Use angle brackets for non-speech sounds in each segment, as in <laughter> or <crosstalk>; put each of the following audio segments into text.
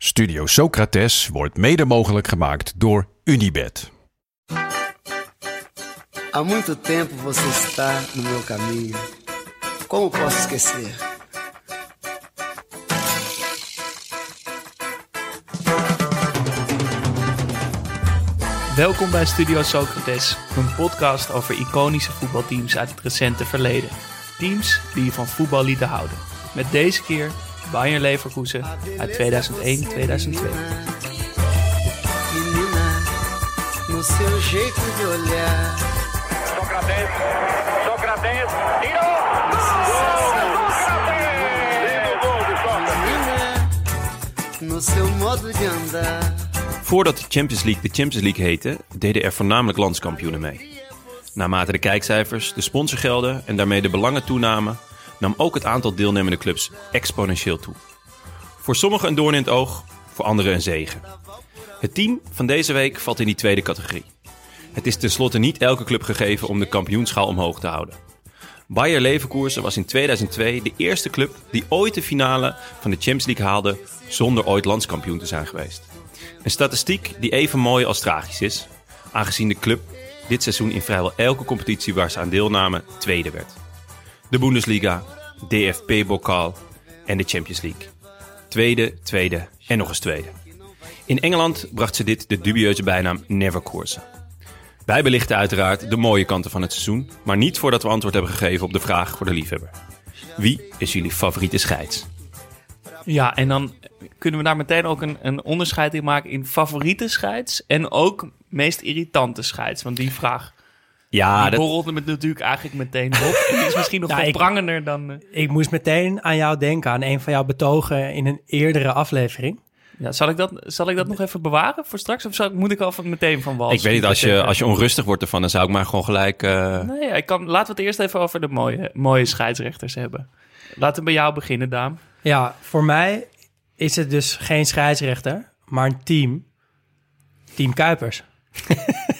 Studio Socrates wordt mede mogelijk gemaakt door Unibed. Há muito tempo você está no meu caminho. Como posso esquecer? Welkom bij Studio Socrates, een podcast over iconische voetbalteams uit het recente verleden. Teams die je van voetbal lieten houden. Met deze keer Bayern Leverkusen uit 2001-2002. Menina, no seu jeito de olhar. Sócrates, Sócrates, tirou! Menina, no seu modo de andar. Voordat de Champions League de Champions League heette, deden er voornamelijk landskampioenen mee. Naarmate de kijkcijfers, de sponsorgelden en daarmee de belangen toenamen, nam ook het aantal deelnemende clubs exponentieel toe. Voor sommigen een doorn in het oog, voor anderen een zegen. Het team van deze week valt in die tweede categorie. Het is tenslotte niet elke club gegeven om de kampioenschaal omhoog te houden. Bayer Leverkusen was in 2002 de eerste club die ooit de finale van de Champions League haalde zonder ooit landskampioen te zijn geweest. Een statistiek die even mooi als tragisch is, aangezien de club dit seizoen in vrijwel elke competitie waar ze aan deelnamen tweede werd. De Bundesliga, DFB-bokaal en de Champions League. Tweede, tweede en nog eens tweede. In Engeland bracht ze dit de dubieuze bijnaam Neverkoersen. Wij belichten uiteraard de mooie kanten van het seizoen, maar niet voordat we antwoord hebben gegeven op de vraag voor de liefhebber. Wie is jullie favoriete scheids? Ja, en dan kunnen we daar meteen ook een, een onderscheid in maken in favoriete scheids en ook meest irritante scheids. Want die vraag Ja, die dat, borrelt me natuurlijk eigenlijk meteen op. <laughs> Die is misschien nog Nou, ik- prangender dan... eh, Ik moest meteen aan jou denken, aan een van jouw betogen in een eerdere aflevering. ja, zal, ik dat, zal ik dat nog even bewaren voor straks? Of zal, moet ik al van meteen van wal? ik weet niet, als je, als je onrustig wordt ervan, dan zou ik maar gewoon gelijk... eh, Nee, ik kan, laten we het eerst even over de mooie, mooie scheidsrechters hebben. Laten we bij jou beginnen, Daam. Ja, voor mij is het dus geen scheidsrechter, maar een team. Team Kuipers. <laughs>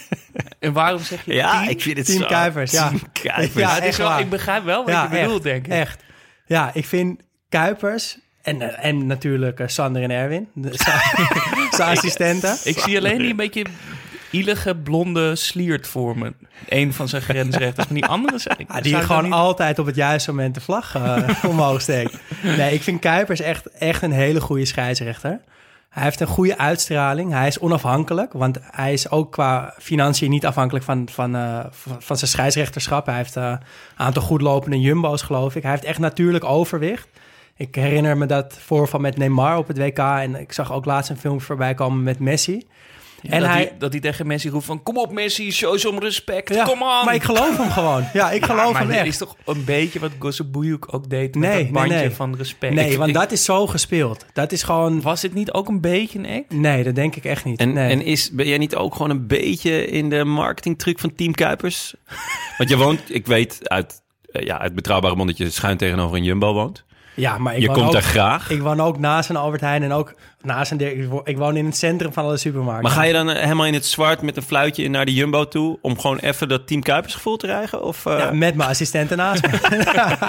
En waarom zeg je ja, team? ik vind het Team zo. Kuipers, ja. Team Kuipers. Ja, het is echt wel, waar. ik begrijp wel wat ja, je bedoelt, echt, denk ik. Echt. Ja, ik vind Kuipers en, eh, en natuurlijk eh, Sander en Erwin, de- <laughs> zijn assistenten. Ik zie alleen die een beetje ielige blonde sliert voor me. Een van zijn grensrechters. Maar die andere zijn... Ja, die gewoon niet- altijd op het juiste moment de vlag eh, <laughs> omhoog steekt. Nee, ik vind Kuipers echt, echt een hele goede scheidsrechter. Hij heeft een goede uitstraling. Hij is onafhankelijk, want hij is ook qua financiën niet afhankelijk van, van, eh, van, zijn scheidsrechterschap. Hij heeft eh, een aantal goedlopende jumbo's, geloof ik. Hij heeft echt natuurlijk overwicht. Ik herinner me dat voorval met Neymar op het WK. En ik zag ook laatst een film voorbij komen met Messi. En dat, hij, hij, dat hij tegen Messi roept van... Kom op Messi, show some respect. Ja, Kom on. Maar ik geloof hem gewoon. Ja, ik Ja, geloof maar hem echt. is toch een beetje wat Gossebouyuk ook deed met Nee, dat bandje nee. van respect. Nee, Ik- want ik- dat is zo gespeeld. Dat is gewoon... Was dit niet ook een beetje een act? Nee, dat denk ik echt niet. En, nee. en is, ben jij niet ook gewoon een beetje in de marketingtruc van Team Kuipers? <laughs> Want je woont, ik weet uit, eh, ja, uit betrouwbare bron dat je schuin tegenover een Jumbo woont. Ja, maar ik je komt ook, daar graag. Ik woon ook naast een Albert Heijn en ook naast een... Dirk- ik wo- Ik woon in het centrum van alle supermarkten. Maar ga je dan eh, helemaal in het zwart met een fluitje naar de Jumbo toe... om gewoon even dat Team Kuipers gevoel te krijgen? Of, eh, Ja, met mijn assistenten naast me.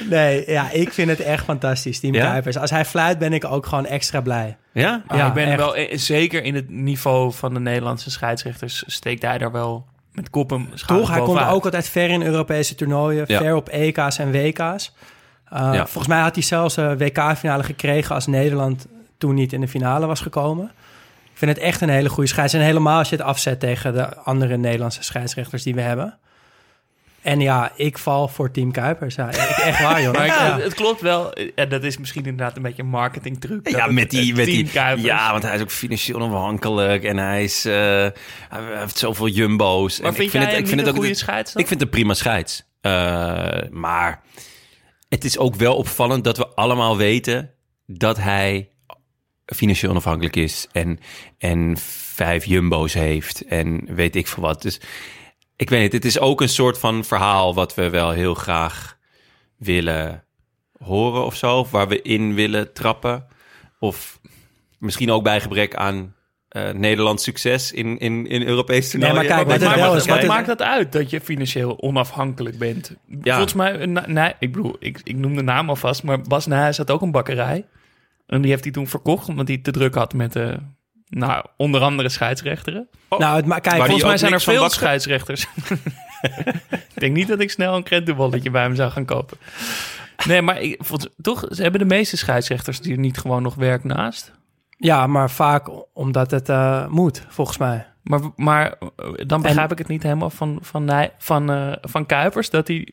<laughs> nee, ja, ik vind het echt fantastisch, Team Ja? Kuipers. Als hij fluit, ben ik ook gewoon extra blij. ja? Maar Ja, ik ben echt. wel... eh, Zeker in het niveau van de Nederlandse scheidsrechters... steekt hij daar wel met kop en schouders Toch? Hij komt ook altijd ver in Europese toernooien. Ja. Ver op EK's en WK's. Uh, Ja. Volgens mij had hij zelfs een WK-finale gekregen... als Nederland toen niet in de finale was gekomen. Ik vind het echt een hele goede scheids. En helemaal als je het afzet tegen de andere Nederlandse scheidsrechters die we hebben. En ja, ik val voor Team Kuipers. Ja, echt echt waar, joh. <laughs> Maar ik- Ja. het, het klopt wel. En dat is misschien inderdaad een beetje een marketingtruc. dat Ja, met die, het met team die, Kuipers- ja, want hij is ook financieel onafhankelijk en hij, is, eh, hij heeft zoveel jumbo's. Maar en vind ik vind jij het, ik vind het een ook goede scheids dan? Ik vind het een prima scheids. Eh, maar het is ook wel opvallend dat we allemaal weten dat hij financieel onafhankelijk is en, en vijf jumbo's heeft en weet ik veel wat. Dus ik weet niet, het is ook een soort van verhaal wat we wel heel graag willen horen of zo, waar we in willen trappen. Of misschien ook bij gebrek aan eh Nederlands succes in, in, in maar kijk, Wat wel is, het wat Wat het- maakt dat uit dat je financieel onafhankelijk bent? Ja. Volgens mij, eh, na- nee, ik bedoel, ik, ik noem de naam alvast, maar Bas Nijhuis had ook een bakkerij. En die heeft hij toen verkocht, omdat hij te druk had met, eh nou, onder andere scheidsrechteren. Nou, het, ma- kijk, Volgens mij zijn er veel scheidsrechters. <laughs> ik denk niet dat ik snel een krentenbolletje bij hem zou gaan kopen. Nee, maar ik, volgens- toch ze hebben de meeste scheidsrechters die er niet gewoon nog werk naast. Ja, maar vaak omdat het eh, moet, volgens mij. Maar, maar eh, dan begrijp ik het niet helemaal van, van, van, eh, van Kuipers... Dat, hij,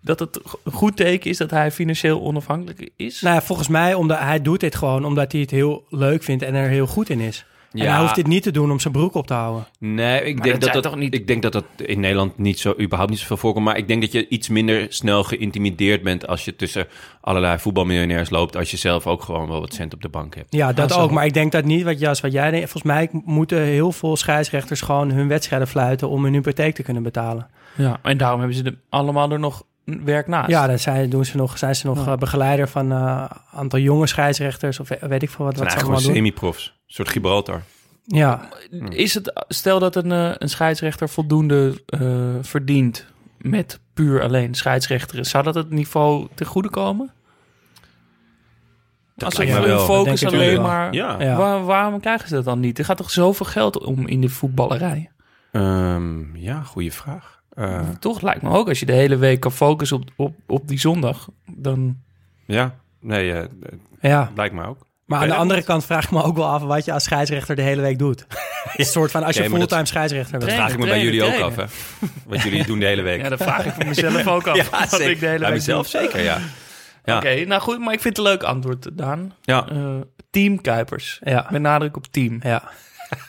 dat het een goed teken is dat hij financieel onafhankelijk is. Nou ja, volgens mij, omdat hij doet dit gewoon omdat hij het heel leuk vindt en er heel goed in is. En Ja. hij hoeft dit niet te doen om zijn broek op te houden. Nee, ik Maar denk dat dat toch niet- ik denk dat dat in Nederland niet zo, überhaupt niet zoveel voorkomt. Maar ik denk dat je iets minder snel geïntimideerd bent als je tussen allerlei voetbalmiljonairs loopt. Als je zelf ook gewoon wel wat cent op de bank hebt. Ja, dat ook. Maar ik denk dat niet, wat Jas, wat jij denkt. Volgens mij moeten heel veel scheidsrechters gewoon hun wedstrijden fluiten om hun hypotheek te kunnen betalen. Ja, en daarom hebben ze er allemaal er nog werk naast. Ja, dan zijn, doen ze nog, zijn ze nog eh, begeleider van een aantal jonge scheidsrechters of weet ik veel wat, Het zijn wat ze semi-profs. Een soort Gibraltar. Ja, Is het, stel dat een, eh, een scheidsrechter voldoende eh, verdient met puur alleen scheidsrechteren, zou dat het niveau ten goede komen? Als ze hun wel. focus Dat alleen wel. maar... Ja. Ja. Waar- waarom krijgen ze dat dan niet? Er gaat toch zoveel geld om in de voetballerij? Ehm, ja, goede vraag. Eh, Toch lijkt me ook, als je de hele week kan focussen op, op, op die zondag, dan... ja, nee, eh, ja. lijkt me ook. Maar aan de andere kant vraag ik me ook wel af wat je als scheidsrechter de hele week doet. <laughs> een soort van als je fulltime scheidsrechter bent. Vraag ik me bij jullie trainen, ook af, hè? Wat jullie doen de hele week. Ja, dat vraag ik van mezelf <laughs> ook af. wat zeker. ik de hele Bij week mezelf doe. zeker, ja. <laughs> Ja. Oké, nou goed, maar ik vind het een leuk antwoord, Daan. Ja. Eh, team Kuipers. Ja. Met nadruk op team. Ja.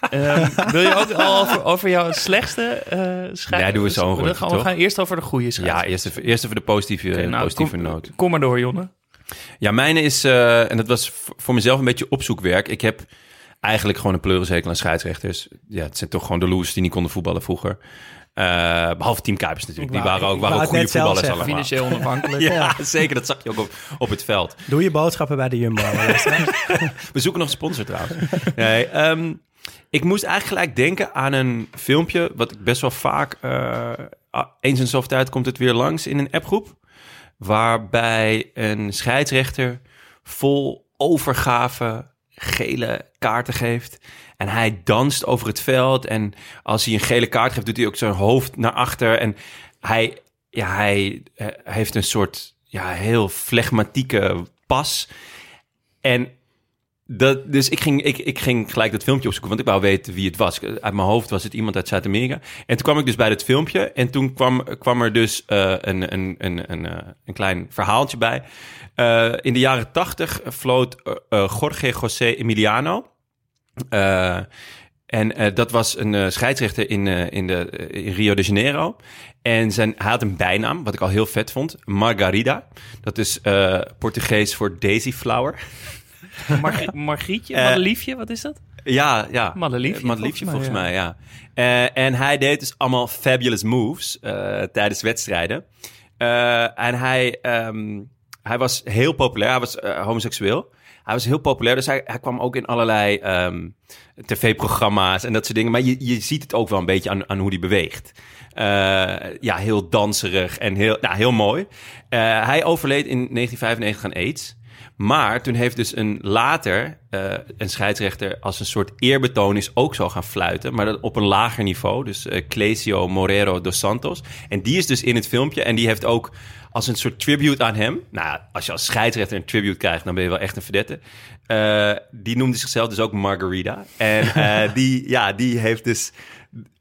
Ehm, wil je ook al over, over jouw slechtste eh schei- Nee, doen we zo'n gaan, we gaan eerst over de goede scheids. Ja, eerst even, eerst even de positieve, Oké, nou, positieve kom, noot. Kom maar door, Jonne. Ja, mijne is, eh, en dat was voor mezelf een beetje opzoekwerk. Ik heb eigenlijk gewoon een pleurishekel aan scheidsrechters. Ja, het zijn toch gewoon de losers die niet konden voetballen vroeger. Eh, behalve Team Kuipers natuurlijk. Die waren ook, waren ook goede voetballers zeggen. allemaal. Financieel onafhankelijk. <laughs> Ja, zeker. Dat zag je ook op, op het veld. Doe je boodschappen bij de Jumbo. <laughs> We zoeken nog een sponsor trouwens. Nee, ehm, ik moest eigenlijk gelijk denken aan een filmpje... wat ik best wel vaak... ah, eens in zoveel tijd komt het weer langs in een appgroep... waarbij een scheidsrechter vol overgave gele kaarten geeft... En hij danst over het veld. En als hij een gele kaart geeft, doet hij ook zijn hoofd naar achter. En hij, ja, hij eh, heeft een soort ja, heel flegmatieke pas. En dat, dus ik ging, ik, ik ging gelijk dat filmpje opzoeken, want ik wou weten wie het was. Uit mijn hoofd was het iemand uit Zuid-Amerika. En toen kwam ik dus bij dat filmpje. En toen kwam, kwam er dus eh, een, een, een, een, eh, een klein verhaaltje bij. Eh, in de jaren tachtig floot Jorge José Emiliano. En dat was een scheidsrechter in, in, de, Rio de Janeiro. En zijn, hij had een bijnaam, wat ik al heel vet vond. Margarida. Dat is Portugees voor Daisy Flower. <laughs> <laughs> Margri- Margrietje, Eh, Madeliefje, wat is dat? Ja, ja. Madeliefje, Eh, Madeliefje volgens, volgens mij, mij, ja. Eh, en hij deed dus allemaal fabulous moves tijdens wedstrijden. En hij, ehm, hij was heel populair. Hij was homoseksueel. Hij was heel populair, dus hij, hij kwam ook in allerlei ehm, tv-programma's en dat soort dingen. Maar je, je ziet het ook wel een beetje aan, aan hoe hij beweegt. Ja, heel danserig en heel, nou, heel mooi. Hij overleed in 1995 aan AIDS. Maar toen heeft dus een later eh, een scheidsrechter als een soort eerbetoon is ook zo gaan fluiten, maar dat op een lager niveau. Dus eh Clesio Morero dos Santos. En die is dus in het filmpje en die heeft ook als een soort tribute aan hem. Nou, als je als scheidsrechter een tribute krijgt, dan ben je wel echt een verdette. Eh, die noemde zichzelf dus ook Margarita. En <laughs> die, ja, die heeft dus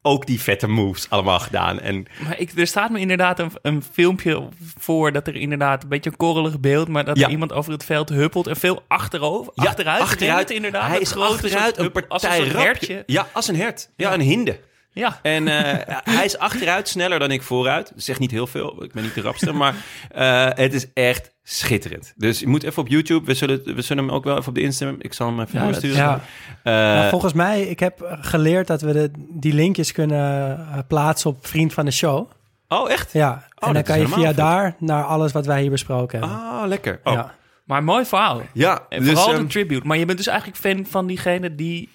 ook die vette moves allemaal gedaan. En Maar ik, er staat me inderdaad een, een filmpje voor dat er inderdaad een beetje een korrelig beeld, maar dat Ja. er iemand over het veld huppelt en veel achterover, Ja, achteruit, achteruit inderdaad. Hij is achteruit een partij als een rapje. hertje. Ja, als een hert. Ja, een hinde. Ja. En eh, hij is achteruit sneller dan ik vooruit. Dat zegt niet heel veel. Ik ben niet de rapste. maar eh, het is echt schitterend. Dus je moet even op YouTube. We zullen, we zullen hem ook wel even op de Instagram. Ik zal hem even Ja, doorsturen. Ja. Eh, Maar volgens mij, ik heb geleerd dat we de, die linkjes kunnen plaatsen op Vriend van de Show. oh, echt? Ja, dat en dan kan je via vet. daar naar alles wat wij hier besproken hebben. Ah, lekker. Oh. Ja, Ja. Maar mooi verhaal. En dus, vooral ehm, de tribute. Maar je bent dus eigenlijk fan van diegene die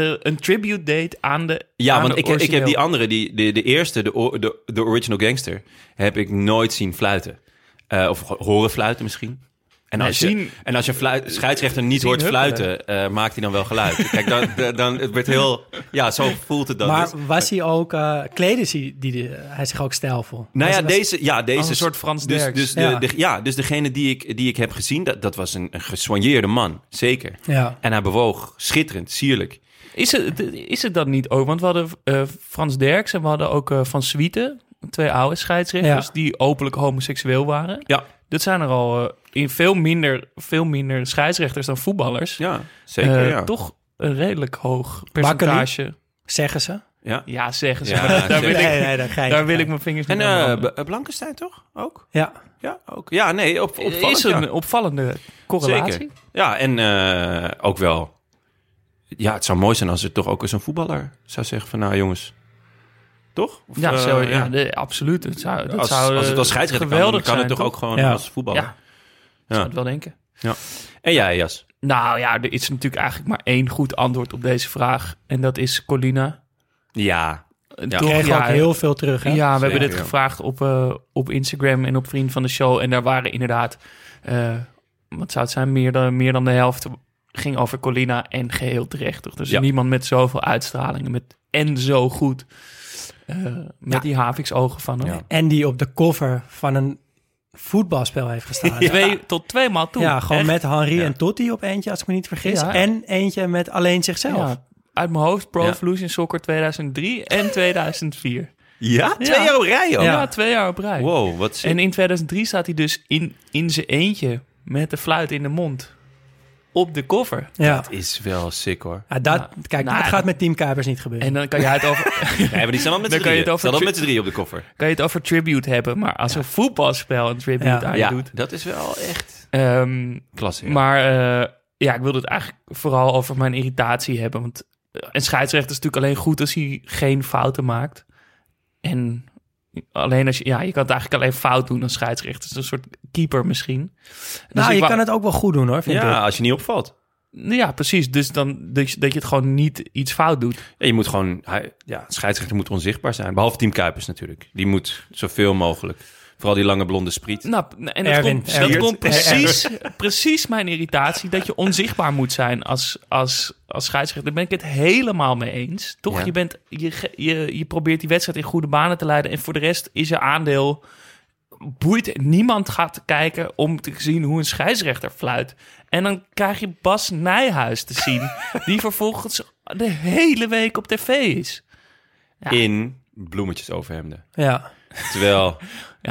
eh, een tribute deed aan de Ja, aan want de ik, ik heb die andere, die, de, de eerste, de, de, de original gangster, heb ik nooit zien fluiten. Eh, of ho- horen fluiten misschien. En Nee, als je, zien- en als je fluit, scheidsrechter niet hoort huppelen. fluiten, eh, maakt hij dan wel geluid. Kijk, dan, dan, het wordt heel... Ja, zo voelt het dan. Maar Dus- was hij ook, eh kleden die, die, die- hij zich ook stijlvol? nou ja, was- deze... Ja, deze een soort Frans dus, Derks. dus, de, Ja. de- ja, dus degene die ik, die ik heb gezien, dat, dat was een, een gesoigneerde man. Zeker. Ja. En hij bewoog schitterend, sierlijk. Is het, is het dat niet ook? Want we hadden eh, Frans Derks en we hadden ook eh, Van Swieten, twee oude scheidsrechters, Ja. die openlijk homoseksueel waren. Ja, Dat zijn er al eh, in veel minder, veel minder scheidsrechters dan voetballers. ja zeker, ja. Toch een redelijk hoog percentage. Zeggen ze. ja. Ja, zeggen ze. Ja, <laughs> daar, wil ik, Nee, nee, daar ga je daar niet wil ik mijn vingers En niet aan eh, branden. B- Blankenstein toch? Ook? Ja. Ja, ook. Ja, nee, op, opvallend, is een ja. opvallende correlatie. Zeker. Ja, en eh, ook wel... Ja, het zou mooi zijn als er toch ook eens een voetballer zou zeggen van... Nou jongens, toch? Of, Ja, eh, ja. absoluut. Het zou, dat als, zou, als het als eh, scheidsrechter kan, dan kan het toch ook gewoon Ja. als voetballer? Ja, Ja. zou het wel denken. En jij, Jas? Nou ja, er is natuurlijk eigenlijk maar één goed antwoord op deze vraag. En dat is Colina. Ja. Eh, Ja. Kregen ja, ook heel veel terug. Hè? Ja, we hebben dit ja. gevraagd op, eh, op Instagram en op Vriend van de Show. En daar waren inderdaad, eh, wat zou het zijn, meer dan, meer dan de helft ging over Colina en geheel terecht. Toch? Dus Ja. niemand met zoveel uitstraling met, en zo goed. eh, met Ja. die Havix-ogen van hem. Ja. En die op de cover van een voetbalspel heeft gestaan. ja. Twee, tot twee maal toe. gewoon Echt. met Henri Ja. en Totti op eentje, als ik me niet vergis. Ja. En eentje met alleen zichzelf. Ja, uit mijn hoofd Pro Ja. Evolution Soccer 2003 en 2004. Ja? Twee Ja. jaar op rij, joh. Ja, Ja. twee jaar op rij. Wow, wat. En in 2003 staat hij dus in, in zijn eentje met de fluit in de mond op de cover. Ja. Dat is wel sick, hoor. Ja, dat. Kijk, Nou, dat gaat met Team Kuipers niet gebeuren. En dan kan je het over, <laughs> Nee, maar die staan al met Dan z'n kan je drieën. tri- met z'n drieën op de koffer. kan je het over tribute hebben. Maar als een voetbalspel een tribute Ja. aan je Ja, doet. dat is wel echt Ehm, klasse. ja. Maar eh, ja, ik wilde het eigenlijk vooral over mijn irritatie hebben. Want eh, een scheidsrechter is natuurlijk alleen goed als hij geen fouten maakt. En alleen als je, ja, je kan het eigenlijk alleen fout doen als scheidsrechter. Is een soort keeper misschien. Dus nou, je wou- kan het ook wel goed doen hoor, vind ja, ik. als je niet opvalt. Ja, precies. Dus dan dat je, dat je het gewoon niet iets fout doet. Ja, je moet gewoon... Hij, ja, scheidsrechter moet onzichtbaar zijn. Behalve Team Kuipers natuurlijk. Die moet zoveel mogelijk... Vooral die lange blonde spriet. Nou, en dat Erwin, komt, dat komt <laughs> precies, precies mijn irritatie. Dat je onzichtbaar moet zijn als, als, als scheidsrechter. Daar ben ik het helemaal mee eens. Toch? Ja. Je, bent, je, je, je probeert die wedstrijd in goede banen te leiden. En voor de rest is je aandeel... Boeit niemand gaat kijken om te zien hoe een scheidsrechter fluit. En dan krijg je Bas Nijhuis te zien. <laughs> die vervolgens de hele week op tv is. Ja. In bloemetjes overhemden. Ja. Terwijl,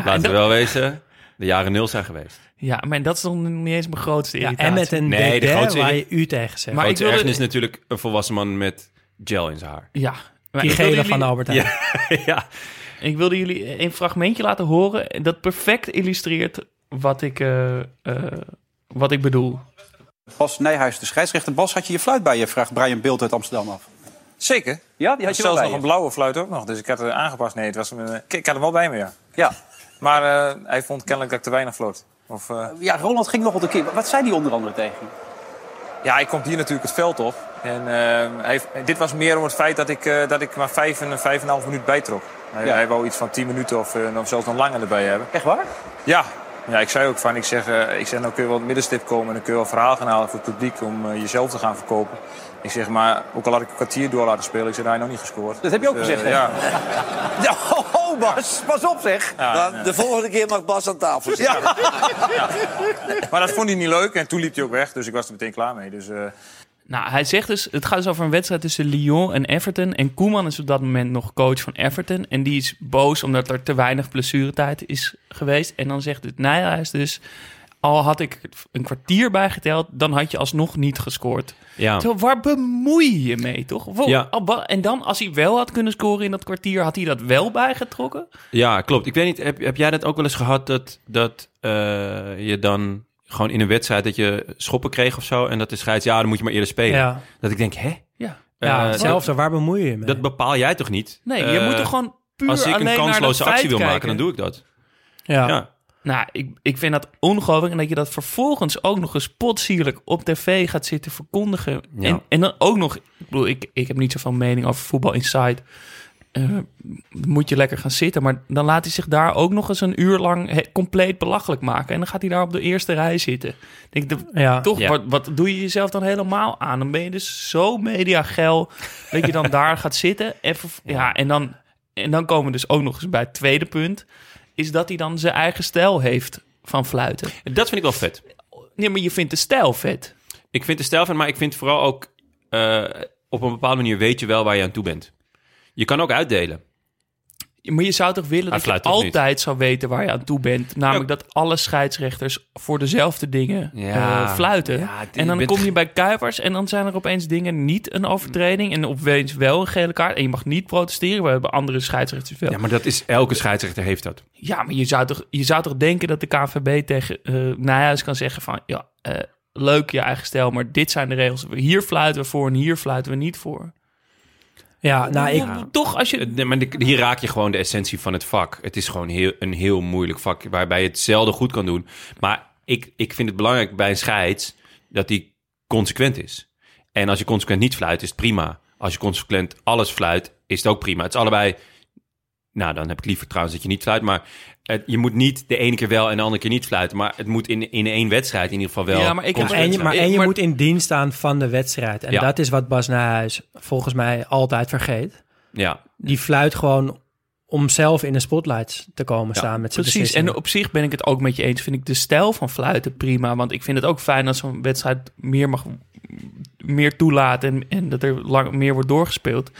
laten we dat- wel wezen... De jaren nul zijn geweest. Ja, maar dat is nog niet eens mijn grootste ja. irritatie. En met een Nee, de DD grootste waar je u tegen zegt. Maar ik wilde- is natuurlijk een volwassen man met gel in zijn haar. Ja. Maar die gele van Albert Heijn. <laughs> ja. Ik wilde jullie een fragmentje laten horen dat perfect illustreert wat ik, eh, eh, wat ik bedoel. Bas Nijhuis, de scheidsrechter. Bas, had je je fluit bij je? Vraagt Brian Beeld uit Amsterdam af. Zeker. Ja, die had je wel Zelfs nog je. een blauwe fluit ook nog. Dus ik had het aangepast. Nee, het was een, ik, ik had hem wel bij me, ja. Ja. Maar eh, hij vond kennelijk dat ik te weinig floot. Of, eh, ja, Roland ging nog op de keer. Wat zei die onder andere tegen je? ja, ik kom hier natuurlijk het veld op. En eh, hij, dit was meer om het feit dat ik, dat ik maar vijf en vijf en een half minuut bijtrok. Hij, Ja. hij wou iets van tien minuten of, of zelfs nog langer erbij hebben. Echt waar? Ja. Ja, ik zei ook van, ik zeg, ik zeg, nou kun je wel het middenstip komen en dan kun je wel verhaal gaan halen voor het publiek om jezelf te gaan verkopen. Ik zeg, maar ook al had ik een kwartier door laten spelen, ik zeg, daar heb je nog niet gescoord. Dat heb je ook Dus, gezegd, eh, hè? ja. <laughs> Ja, oh, Bas, pas op zeg. Ja, Dan, de volgende keer mag Bas aan tafel zitten. <laughs> Maar dat vond hij niet leuk en toen liep hij ook weg. Dus ik was er meteen klaar mee. Dus, eh, Nou, hij zegt dus, het gaat dus over een wedstrijd tussen Lyon en Everton. En Koeman is op dat moment nog coach van Everton. En die is boos omdat er te weinig blessuretijd is geweest. En dan zegt het Nijhuis dus, al had ik een kwartier bijgeteld, dan had je alsnog niet gescoord. Ja. Terwijl, waar bemoei je je mee, toch? Wow, Ja. En dan, als hij wel had kunnen scoren in dat kwartier, had hij dat wel bijgetrokken? Ja, klopt. Ik weet niet, heb, heb jij dat ook wel eens gehad dat, dat eh, je dan gewoon in een wedstrijd dat je schoppen kreeg of zo en dat de scheids, ja, dan moet je maar eerder spelen. Ja, Dat ik denk, hè? Ja. ja Eh, hetzelfde. Waar bemoei je je mee? Dat bepaal jij toch niet? Nee, je Eh, moet er gewoon puur Als ik een kansloze actie wil maken, dan doe ik dat. ja. Ja. Nou, ik, ik vind dat ongelooflijk. En dat je dat vervolgens ook nog eens potsierlijk op tv gaat zitten verkondigen. Ja. En, en dan ook nog... Ik bedoel, ik, ik heb niet zoveel mening over voetbal inside. Eh, moet je lekker gaan zitten. Maar dan laat hij zich daar ook nog eens een uur lang he- compleet belachelijk maken. En dan gaat hij daar op de eerste rij zitten. Denk, de- Ja. toch, Ja. wat, wat doe je jezelf dan helemaal aan? Dan ben je dus zo mediageil dat je dan <laughs> daar gaat zitten. En, ja, en, dan, en dan komen we dus ook nog eens bij het tweede punt. Is dat hij dan zijn eigen stijl heeft van fluiten. Dat vind ik wel vet. Nee, maar je vindt de stijl vet. Ik vind de stijl van, maar ik vind vooral ook eh, op een bepaalde manier weet je wel waar je aan toe bent. Je kan ook uitdelen. Maar je zou toch willen Hij dat je niet? altijd zou weten waar je aan toe bent. Namelijk dat alle scheidsrechters voor dezelfde dingen Ja. eh, fluiten. Ja, en dan bent- kom je bij Kuipers en dan zijn er opeens dingen niet een overtreding. En opeens wel een gele kaart. En je mag niet protesteren. We hebben andere scheidsrechters wel. Ja, maar dat is, elke scheidsrechter heeft dat. Ja, maar je zou toch, je zou toch denken dat de KVB tegen eh Nijhuis kan zeggen van... ja, eh, leuk je eigen stijl, maar dit zijn de regels. Hier fluiten we voor en hier fluiten we niet voor. Ja, nou, ik, Toch als je... Nee, maar hier raak je gewoon de essentie van het vak. Het is gewoon heel, een heel moeilijk vak waarbij je het zelden goed kan doen. Maar ik, ik vind het belangrijk bij een scheids dat die consequent is. En als je consequent niet fluit, is het prima. Als je consequent alles fluit, is het ook prima. Het is allebei... Nou, dan heb ik liever trouwens dat je niet fluit. Maar het- je moet niet de ene keer wel en de andere keer niet fluiten. Maar het moet in, in één wedstrijd in ieder geval wel. Ja, maar ik en je, maar, en je Maar- moet in dienst staan van de wedstrijd. En Ja. dat is wat Bas Nijhuis volgens mij altijd vergeet. Ja, Die fluit gewoon om zelf in de spotlights te komen Ja, staan met zijn Precies, en op zich ben ik het ook met je eens. Vind ik de stijl van fluiten prima. Want ik vind het ook fijn als zo'n wedstrijd meer mag meer toelaat en, en dat er lang meer wordt doorgespeeld.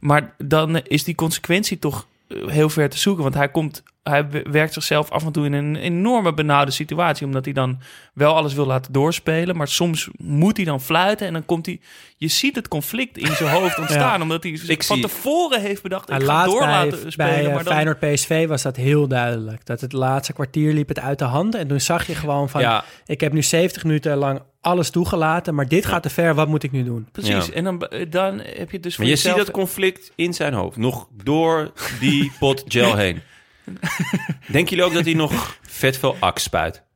Maar dan is die consequentie toch eh, heel ver te zoeken. Want hij komt, hij werkt zichzelf af en toe in een enorme benauwde situatie. Omdat hij dan wel alles wil laten doorspelen. Maar soms moet hij dan fluiten. En dan komt hij. Je ziet het conflict in zijn hoofd <laughs> ontstaan. Omdat hij zich Ik van zie- tevoren heeft bedacht. Hij Ik ga laat door bij, laten spelen. bij eh, maar dan, Feyenoord PSV was dat heel duidelijk. Dat het laatste kwartier liep het uit de hand. En toen zag je gewoon van... ja, ik heb nu 70 minuten lang alles toegelaten... maar dit gaat te ver, wat moet ik nu doen? Precies. Ja. En dan, dan heb je dus voor maar je ziet dat conflict in zijn hoofd. Nog door die pot gel <laughs> heen. <laughs> Denken jullie ook dat hij nog vet veel aks spuit?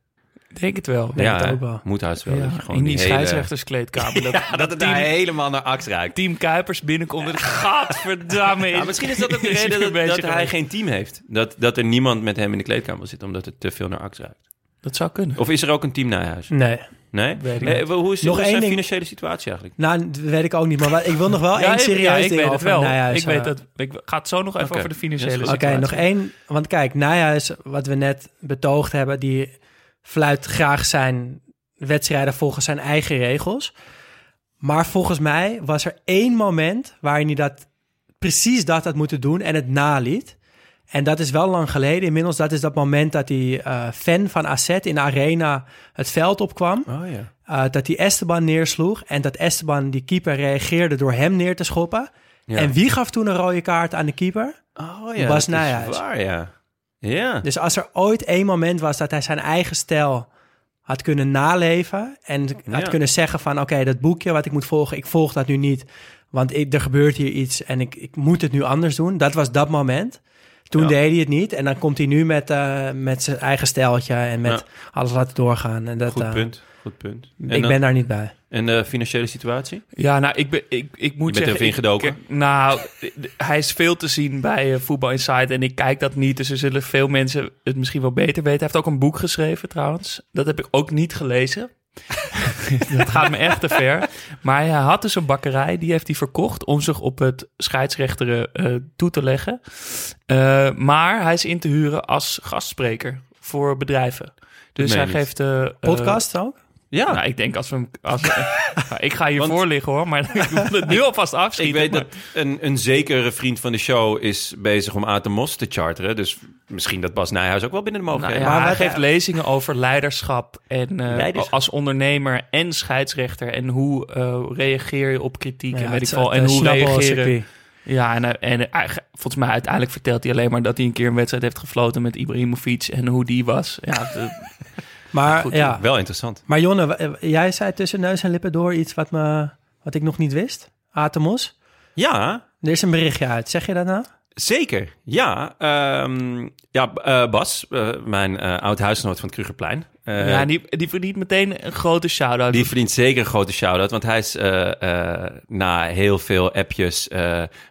Denk het wel. Denk het hè? ook wel. Moet haast wel. Ja, dat je gewoon in die, scheidsrechterskleedkamer. <laughs> Dat, Ja, dat het daar helemaal naar aks ruikt. team Kuipers binnenkomt en <laughs> gadverdamme is... Ja, misschien is dat ook de reden dat, hij geen team heeft. Dat, dat er niemand met hem in de kleedkamer zit, omdat het te veel naar aks ruikt. Dat zou kunnen. Of is er ook een team naar huis? Nee, Nee? Weet ik Eh, hoe is, Nog één ding. financiële situatie eigenlijk? nou, dat weet ik ook niet. Maar wat- ik wil nog wel <laughs> één serieus ik ding weet het wel. Nijhuis, ik weet eh, dat. Ik ga het zo nog even over de financiële Yes, Oké, situatie. nog één. Want kijk, Nijhuis, wat we net betoogd hebben, die fluit graag zijn wedstrijden volgens zijn eigen regels. Maar volgens mij was er één moment waarin hij dat precies dat had moeten doen en het naliet. En dat is wel lang geleden. Inmiddels, dat is dat moment dat die eh, fan van AZ in de arena het veld opkwam. Oh ja. eh, dat hij Esteban neersloeg. En dat Esteban, die keeper, reageerde door hem neer te schoppen. Ja. En wie gaf toen een rode kaart aan de keeper? Oh ja, Bas Nijhuis. waar, ja. Ja. Dus als er ooit één moment was dat hij zijn eigen stijl had kunnen naleven en had kunnen zeggen van oké, dat boekje wat ik moet volgen, ik volg dat nu niet, want ik, er gebeurt hier iets en ik, ik moet het nu anders doen. Dat was dat moment. Toen Ja. deed hij het niet en dan komt hij nu met, eh, met zijn eigen stijltje en met Ja. alles laten doorgaan. En dat, Goed eh, punt. Goed punt. En, ik dan- ben daar niet bij. en de financiële situatie? Ja, nou, ik, ben, ik, ik moet bent zeggen... even ingedoken. ik- nou, hij is veel te zien bij eh, Voetbal Insight en ik kijk dat niet. Dus er zullen veel mensen het misschien wel beter weten. Hij heeft ook een boek geschreven trouwens. Dat heb ik ook niet gelezen. <laughs> dat gaat me echt te ver. Maar hij had dus een bakkerij, die heeft hij verkocht... om zich op het scheidsrechteren eh, toe te leggen. Eh, maar hij is in te huren als gastspreker voor bedrijven. Dus hij geeft... eh, Podcast ook? Ja. Nou, ik denk als we hem... Als we- <laughs> Nou, ik ga hiervoor liggen hoor, maar <laughs> ik wil het nu alvast Ik afschieten. weet maar- dat een, een zekere vriend van de show is bezig om Aten Mos te charteren. Dus misschien dat Bas Nijhuis ook wel binnen de Nou, mogelijkheden. ja, Maar hij geeft lezingen over leiderschap en eh, Leiderschap. als ondernemer en scheidsrechter en hoe eh, reageer je op kritiek en weet ik het- het, en hoe reageren. Ja, en, eh, en volgens mij uiteindelijk vertelt hij alleen maar dat hij een keer een wedstrijd heeft gefloten met Ibrahimovic en hoe die was. Ja, de- Maar, Goed, ja. Wel interessant. maar Jonne, eh, jij zei tussen neus en lippen door iets wat, me, wat ik nog niet wist. Atemos. Ja, Er is een berichtje uit. Zeg je dat nou? zeker. Ja, ehm, ja eh, Bas, eh, mijn eh oud huisgenoot van het Krugerplein. Eh, ja, die, die verdient meteen een grote shout-out. Die verdient zeker een grote shout-out. Want hij is eh, eh, na heel veel appjes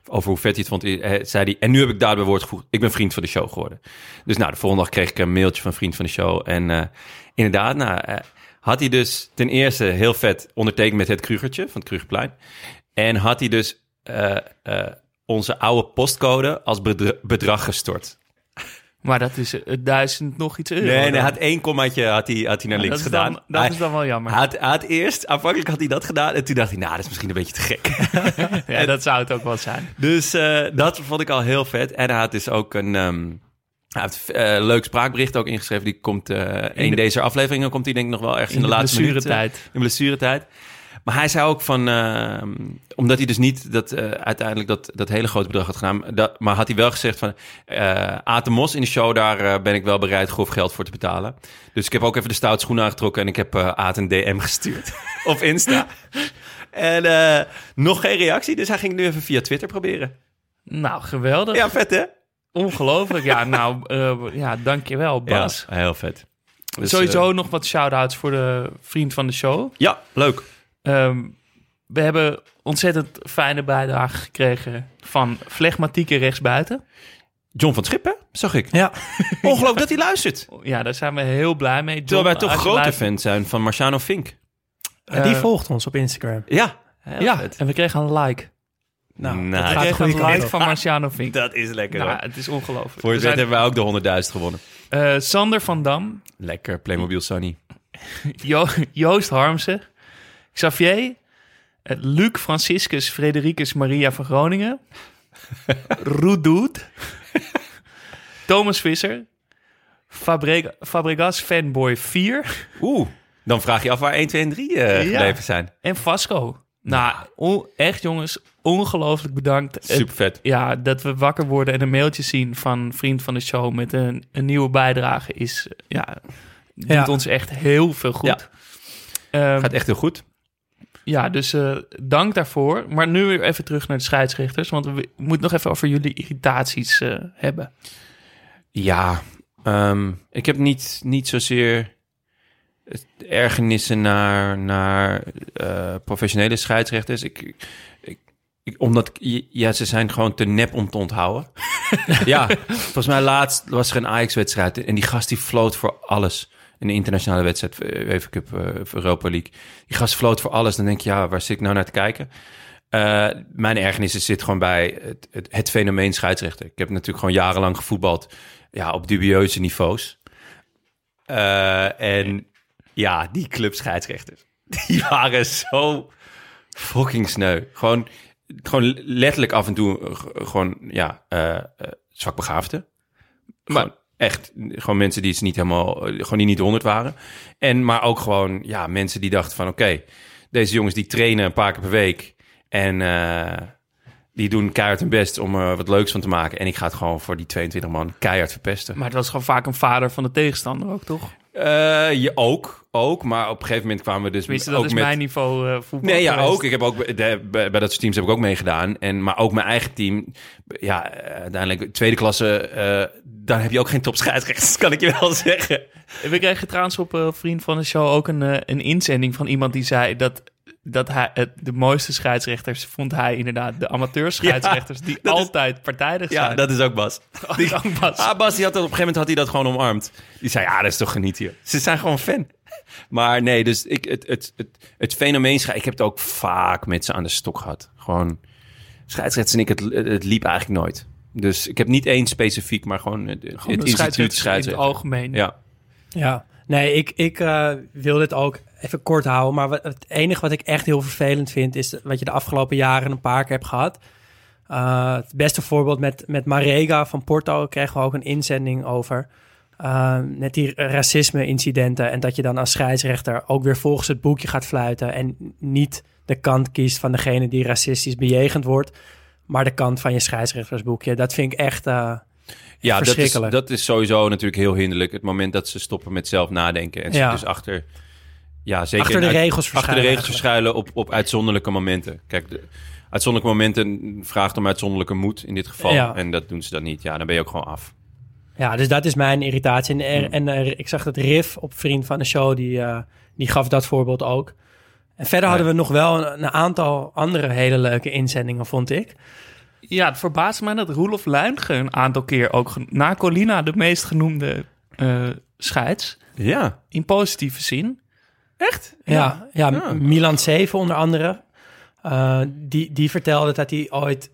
over hoe vet hij het vond, zei hij... En nu heb ik daarbij woord gevoegd. Ik ben vriend van de show geworden. Dus nou, de volgende dag kreeg ik een mailtje van vriend van de show. En inderdaad, nou, had hij dus ten eerste heel vet ondertekend met het Krugertje van het Krugerplein. En had hij dus onze oude postcode als bedra- bedrag gestort. Maar dat is eh, duizend nog iets euro. Nee, nee, hij had één kommaatje had hij, had hij naar Ja, links dat gedaan. dan- dat Hij- is dan wel jammer. Hij had, hij had eerst, aanvankelijk had hij dat gedaan. En toen dacht hij, nou, dat is misschien een beetje te gek. <laughs> Ja, dat zou het ook wel zijn. dus eh, dat vond ik al heel vet. En hij had dus ook een... ehm, hij heeft eh, leuk spraakbericht ook ingeschreven. Die komt in de- deze afleveringen komt die denk ik nog wel ergens in, In de, de laatste minuut, eh, blessuretijd. in blessuretijd. Maar hij zei ook van, ehm, omdat hij dus niet dat, eh, uiteindelijk dat, dat hele grote bedrag had gedaan, dat, maar had hij wel gezegd van, eh Aten Mos in de show, daar eh, ben ik wel bereid grof geld voor te betalen. Dus ik heb ook even de stout schoenen aangetrokken en ik heb eh Aad een DM gestuurd <laughs> op Insta. en eh, nog geen reactie, dus hij ging het nu even via Twitter proberen. Nou, geweldig. Ja, vet hè? Ongelooflijk. Ja, <laughs> nou, eh, ja, dankjewel Bas. Ja, heel vet. Dus, Sowieso eh, nog wat shout-outs voor de vriend van de show. ja, leuk. Ehm, we hebben ontzettend fijne bijdrage gekregen van flegmatieke rechtsbuiten. John van Schip, hè? Zag ik. Ja. <laughs> Ongelooflijk dat hij luistert. Ja, daar zijn we heel blij mee. John, Terwijl wij toch grote luistert- fans zijn van Marciano Fink. Eh, die Eh, volgt ons op Instagram. Ja, Ja, en we kregen een like. Nou, Nou, dat We gaat een like van Marciano Vink. dat is lekker Nou, hoor. het is ongelooflijk. Voor We het zijn- hebben wij ook de 100.000 gewonnen. eh, Sander van Dam, Lekker, Playmobil Sunny. <laughs> Jo- Joost Harmsen, Xavier, eh, Luc Franciscus Fredericus Maria van Groningen, <laughs> Roedoet, Thomas Visser, Fabreg- Fabregas Fanboy 4 Oeh, dan vraag je af waar 1, 2 en 3 eh Ja. gebleven zijn. en Vasco. Nou, echt jongens, ongelooflijk bedankt. Super vet. ja, dat we wakker worden en een mailtje zien van vriend van de show met een, een nieuwe bijdrage is, eh, ja, doet Ja. ons echt heel veel goed. Ja. Ehm, Gaat echt heel goed. Ja, dus eh, dank daarvoor. Maar nu weer even terug naar de scheidsrechters. Want we moeten nog even over jullie irritaties eh, hebben. Ja, ehm, ik heb niet, niet zozeer ergernissen naar, naar eh, professionele scheidsrechters. Ik, ik, ik, omdat ja, ze zijn gewoon te nep om te onthouden. <laughs> ja, volgens mij laatst was er een Ajax-wedstrijd en die gast die floot voor alles. Een internationale wedstrijd, eh, UEFA Cup, eh, Europa League. Die gast floot voor alles. Dan denk je, ja, waar zit ik nou naar te kijken? Eh, mijn ergernis zit gewoon bij het, het, het fenomeen scheidsrechter. Ik heb natuurlijk gewoon jarenlang gevoetbald ja, op dubieuze niveaus. En ja, die clubscheidsrechters, <laughs> die waren zo fucking sneu. Gewoon, gewoon letterlijk af en toe gewoon, ja, eh, zwakbegaafden. Maar echt, gewoon mensen die het niet helemaal, eh, gewoon die niet honderd waren. En maar ook gewoon, ja, mensen die dachten van, oké, deze jongens die trainen een paar keer per week en eh, die doen keihard hun best om er wat leuks van te maken. En ik ga het gewoon voor die 22 man keihard verpesten. Maar het was gewoon vaak een vader van de tegenstander ook, toch? Eh, je ook, ook, maar op een gegeven moment kwamen we dus Tenminste, dat ook is met... mijn niveau eh, voetbal. Nee, ja, geweest. ook. Ik heb ook bij, de- bij, bij dat soort teams heb ik ook meegedaan. En, maar ook mijn eigen team. Ja, uiteindelijk tweede klasse. daar heb je ook geen topscheidsrechters, <laughs> kan ik je wel <laughs> zeggen. We kregen trouwens op eh, Vriend van de Show ook een, een inzending van iemand die zei dat, dat hij het, de mooiste scheidsrechters vond hij inderdaad de amateurscheidsrechters die dat is- altijd partijdig Ja, zijn. dat is ook Bas. <laughs> Die, ook Bas. Ah, Bas, die had dat, op een gegeven moment had hij dat gewoon omarmd. Die zei, ja, dat is toch geniet hier. Ze zijn gewoon fan. Maar nee, dus ik, het, het, het, het fenomeen ik heb het ook vaak met ze aan de stok gehad. Gewoon, scheidsrechters en ik, het, het liep eigenlijk nooit. Dus ik heb niet één specifiek, maar gewoon het, Gewoon het de instituut in het algemeen. Ja. Ja, nee, ik, ik eh, wil dit ook even kort houden. Maar wat, het enige wat ik echt heel vervelend vind... is wat je de afgelopen jaren een paar keer hebt gehad. Uh, het beste voorbeeld met, met Marega van Porto... kregen we ook een inzending over... Uh, net die racisme-incidenten. En dat je dan als scheidsrechter ook weer volgens het boekje gaat fluiten. En niet de kant kiest van degene die racistisch bejegend wordt. Maar de kant van je scheidsrechtersboekje. Dat vind ik echt uh, ja, dat is, dat is sowieso natuurlijk heel hinderlijk. Het moment dat ze stoppen met zelf nadenken. En ze Ja. dus achter, ja, zeker Achter de uit- regels achter de verschuilen regels verschuilen op, op uitzonderlijke momenten. Kijk, de, uitzonderlijke momenten vraagt om uitzonderlijke moed in dit geval. Ja. En dat doen ze dan niet. Ja, dan ben je ook gewoon af. Ja, dus dat is mijn irritatie. En, er- Hmm. en eh, ik zag dat Riff op Vriend van de Show, die, eh, die gaf dat voorbeeld ook. En verder hadden we nog wel een, een aantal andere hele leuke inzendingen, vond ik. Ja, het verbaast mij dat Roelof Luinge een aantal keer ook na Colina de meest genoemde eh scheids. Ja. In positieve zin. Echt? Ja, ja, Milan 7 onder andere. Eh, die, die vertelde dat hij ooit